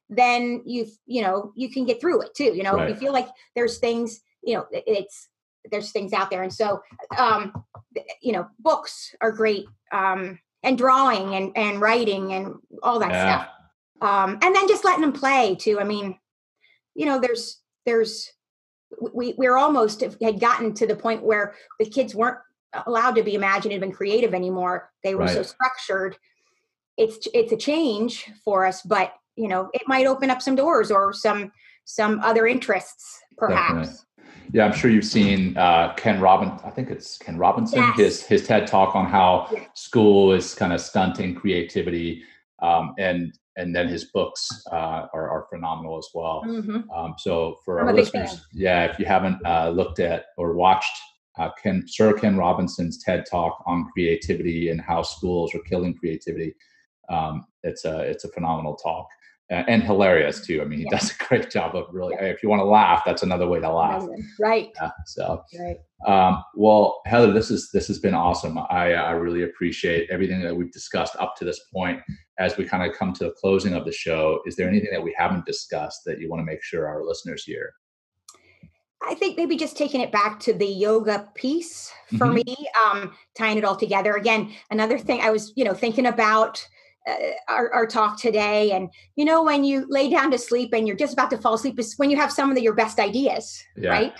[SPEAKER 2] then you you know you can get through it too you know right. if you feel like there's things you know it's there's things out there and so um you know books are great um and drawing and and writing and all that yeah. stuff um and then just letting them play too i mean you know there's there's we we're almost had gotten to the point where the kids weren't allowed to be imaginative and creative anymore they were right. so structured it's it's a change for us but you know it might open up some doors or some some other interests perhaps Definitely.
[SPEAKER 1] yeah i'm sure you've seen uh, ken robin i think it's ken robinson yes. his his ted talk on how yes. school is kind of stunting creativity um, and and then his books uh, are, are, phenomenal as well. Mm-hmm. Um, so for I'm our listeners, yeah, if you haven't uh, looked at or watched uh, Ken, Sir Ken Robinson's TED Talk on creativity and how schools are killing creativity, um, it's a it's a phenomenal talk and hilarious too. I mean, he yeah. does a great job of really. Yeah. If you want to laugh, that's another way to laugh.
[SPEAKER 2] Right.
[SPEAKER 1] Yeah, so, right. Um, well, Heather, this is this has been awesome. I I really appreciate everything that we've discussed up to this point. As we kind of come to the closing of the show, is there anything that we haven't discussed that you want to make sure our listeners hear?
[SPEAKER 2] I think maybe just taking it back to the yoga piece for mm-hmm. me, um, tying it all together. Again, another thing I was, you know, thinking about uh, our, our, talk today. And you know, when you lay down to sleep and you're just about to fall asleep, is when you have some of the, your best ideas, yeah. right?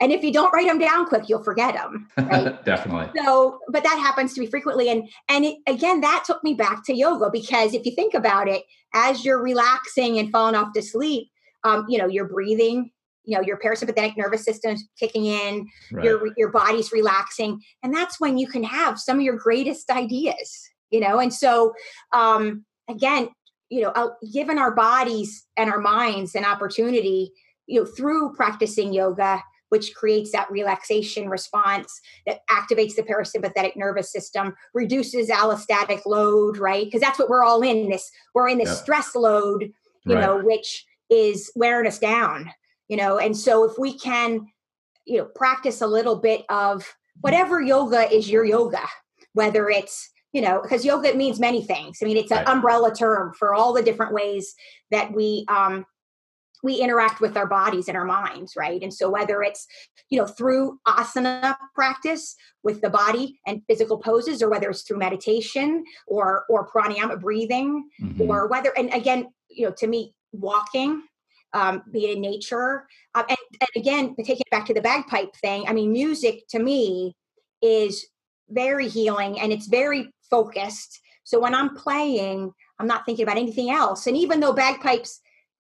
[SPEAKER 2] And if you don't write them down quick, you'll forget them. Right?
[SPEAKER 1] Definitely.
[SPEAKER 2] So, but that happens to me frequently, and and it, again, that took me back to yoga because if you think about it, as you're relaxing and falling off to sleep, um, you know, you're breathing. You know, your parasympathetic nervous system's kicking in. Right. Your your body's relaxing, and that's when you can have some of your greatest ideas you know and so um again you know uh, given our bodies and our minds an opportunity you know through practicing yoga which creates that relaxation response that activates the parasympathetic nervous system reduces allostatic load right because that's what we're all in this we're in this yeah. stress load you right. know which is wearing us down you know and so if we can you know practice a little bit of whatever yoga is your yoga whether it's you know, because yoga means many things. I mean, it's an right. umbrella term for all the different ways that we um, we interact with our bodies and our minds, right? And so whether it's you know through asana practice with the body and physical poses, or whether it's through meditation or or pranayama breathing, mm-hmm. or whether and again, you know, to me, walking. Um, be it in nature, uh, and, and again, taking it back to the bagpipe thing. I mean, music to me is very healing and it's very focused. So when I'm playing, I'm not thinking about anything else. And even though bagpipes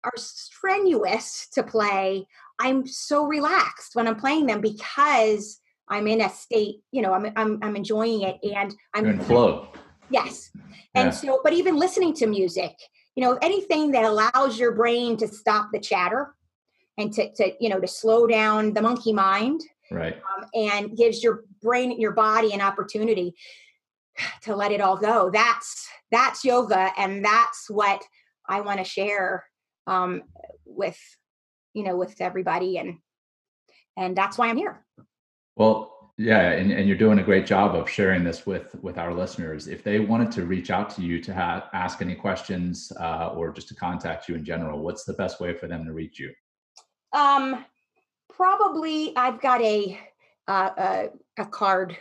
[SPEAKER 2] are strenuous to play, I'm so relaxed when I'm playing them because I'm in a state, you know, I'm I'm, I'm enjoying it and I'm
[SPEAKER 1] You're in flow.
[SPEAKER 2] Yes. And yeah. so, but even listening to music, you know, anything that allows your brain to stop the chatter and to, to you know, to slow down the monkey mind.
[SPEAKER 1] Right.
[SPEAKER 2] Um, and gives your brain, your body an opportunity to let it all go. That's that's yoga and that's what i want to share um, with you know with everybody and and that's why i'm here.
[SPEAKER 1] Well yeah and, and you're doing a great job of sharing this with with our listeners. If they wanted to reach out to you to have ask any questions uh, or just to contact you in general what's the best way for them to reach you?
[SPEAKER 2] Um probably i've got a uh, a, a card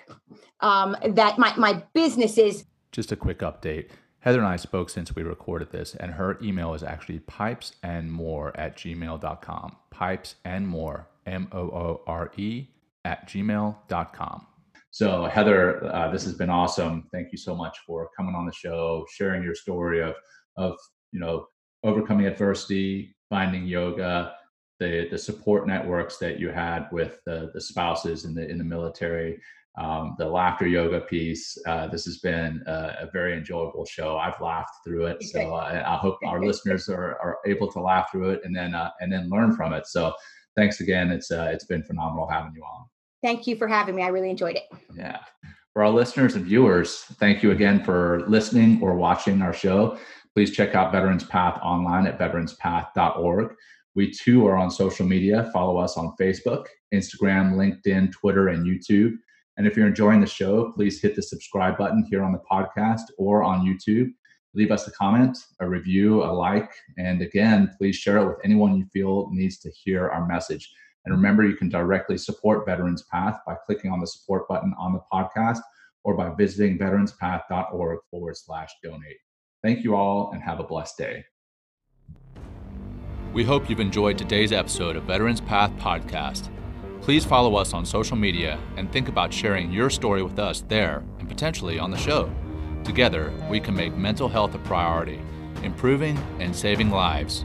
[SPEAKER 2] um, that my, my business is.
[SPEAKER 1] Just a quick update. Heather and I spoke since we recorded this, and her email is actually pipes and more at gmail.com. Pipes and more, M O O R E, at gmail.com. So, Heather, uh, this has been awesome. Thank you so much for coming on the show, sharing your story of, of you know, overcoming adversity, finding yoga, the the support networks that you had with the, the spouses in the in the military, um, the laughter yoga piece. Uh, this has been a, a, very enjoyable show. I've laughed through it, so I, I hope our listeners are, are able to laugh through it and then uh, and then learn from it. So thanks again. It's uh, it's been phenomenal having you on.
[SPEAKER 2] Thank you for having me. I really enjoyed it.
[SPEAKER 1] Yeah. For our listeners and viewers, thank you again for listening or watching our show. Please check out Veterans Path online at veteranspath.org. We too are on social media. Follow us on Facebook, Instagram, LinkedIn, Twitter, and YouTube. And if you're enjoying the show, please hit the subscribe button here on the podcast or on YouTube. Leave us a comment, a review, a like, and again, please share it with anyone you feel needs to hear our message. And remember, you can directly support Veterans Path by clicking on the support button on the podcast or by visiting veteranspath.org forward slash donate. Thank you all and have a blessed day. We hope you've enjoyed today's episode of Veterans Path Podcast. Please follow us on social media and think about sharing your story with us there and potentially on the show. Together, we can make mental health a priority, improving and saving lives.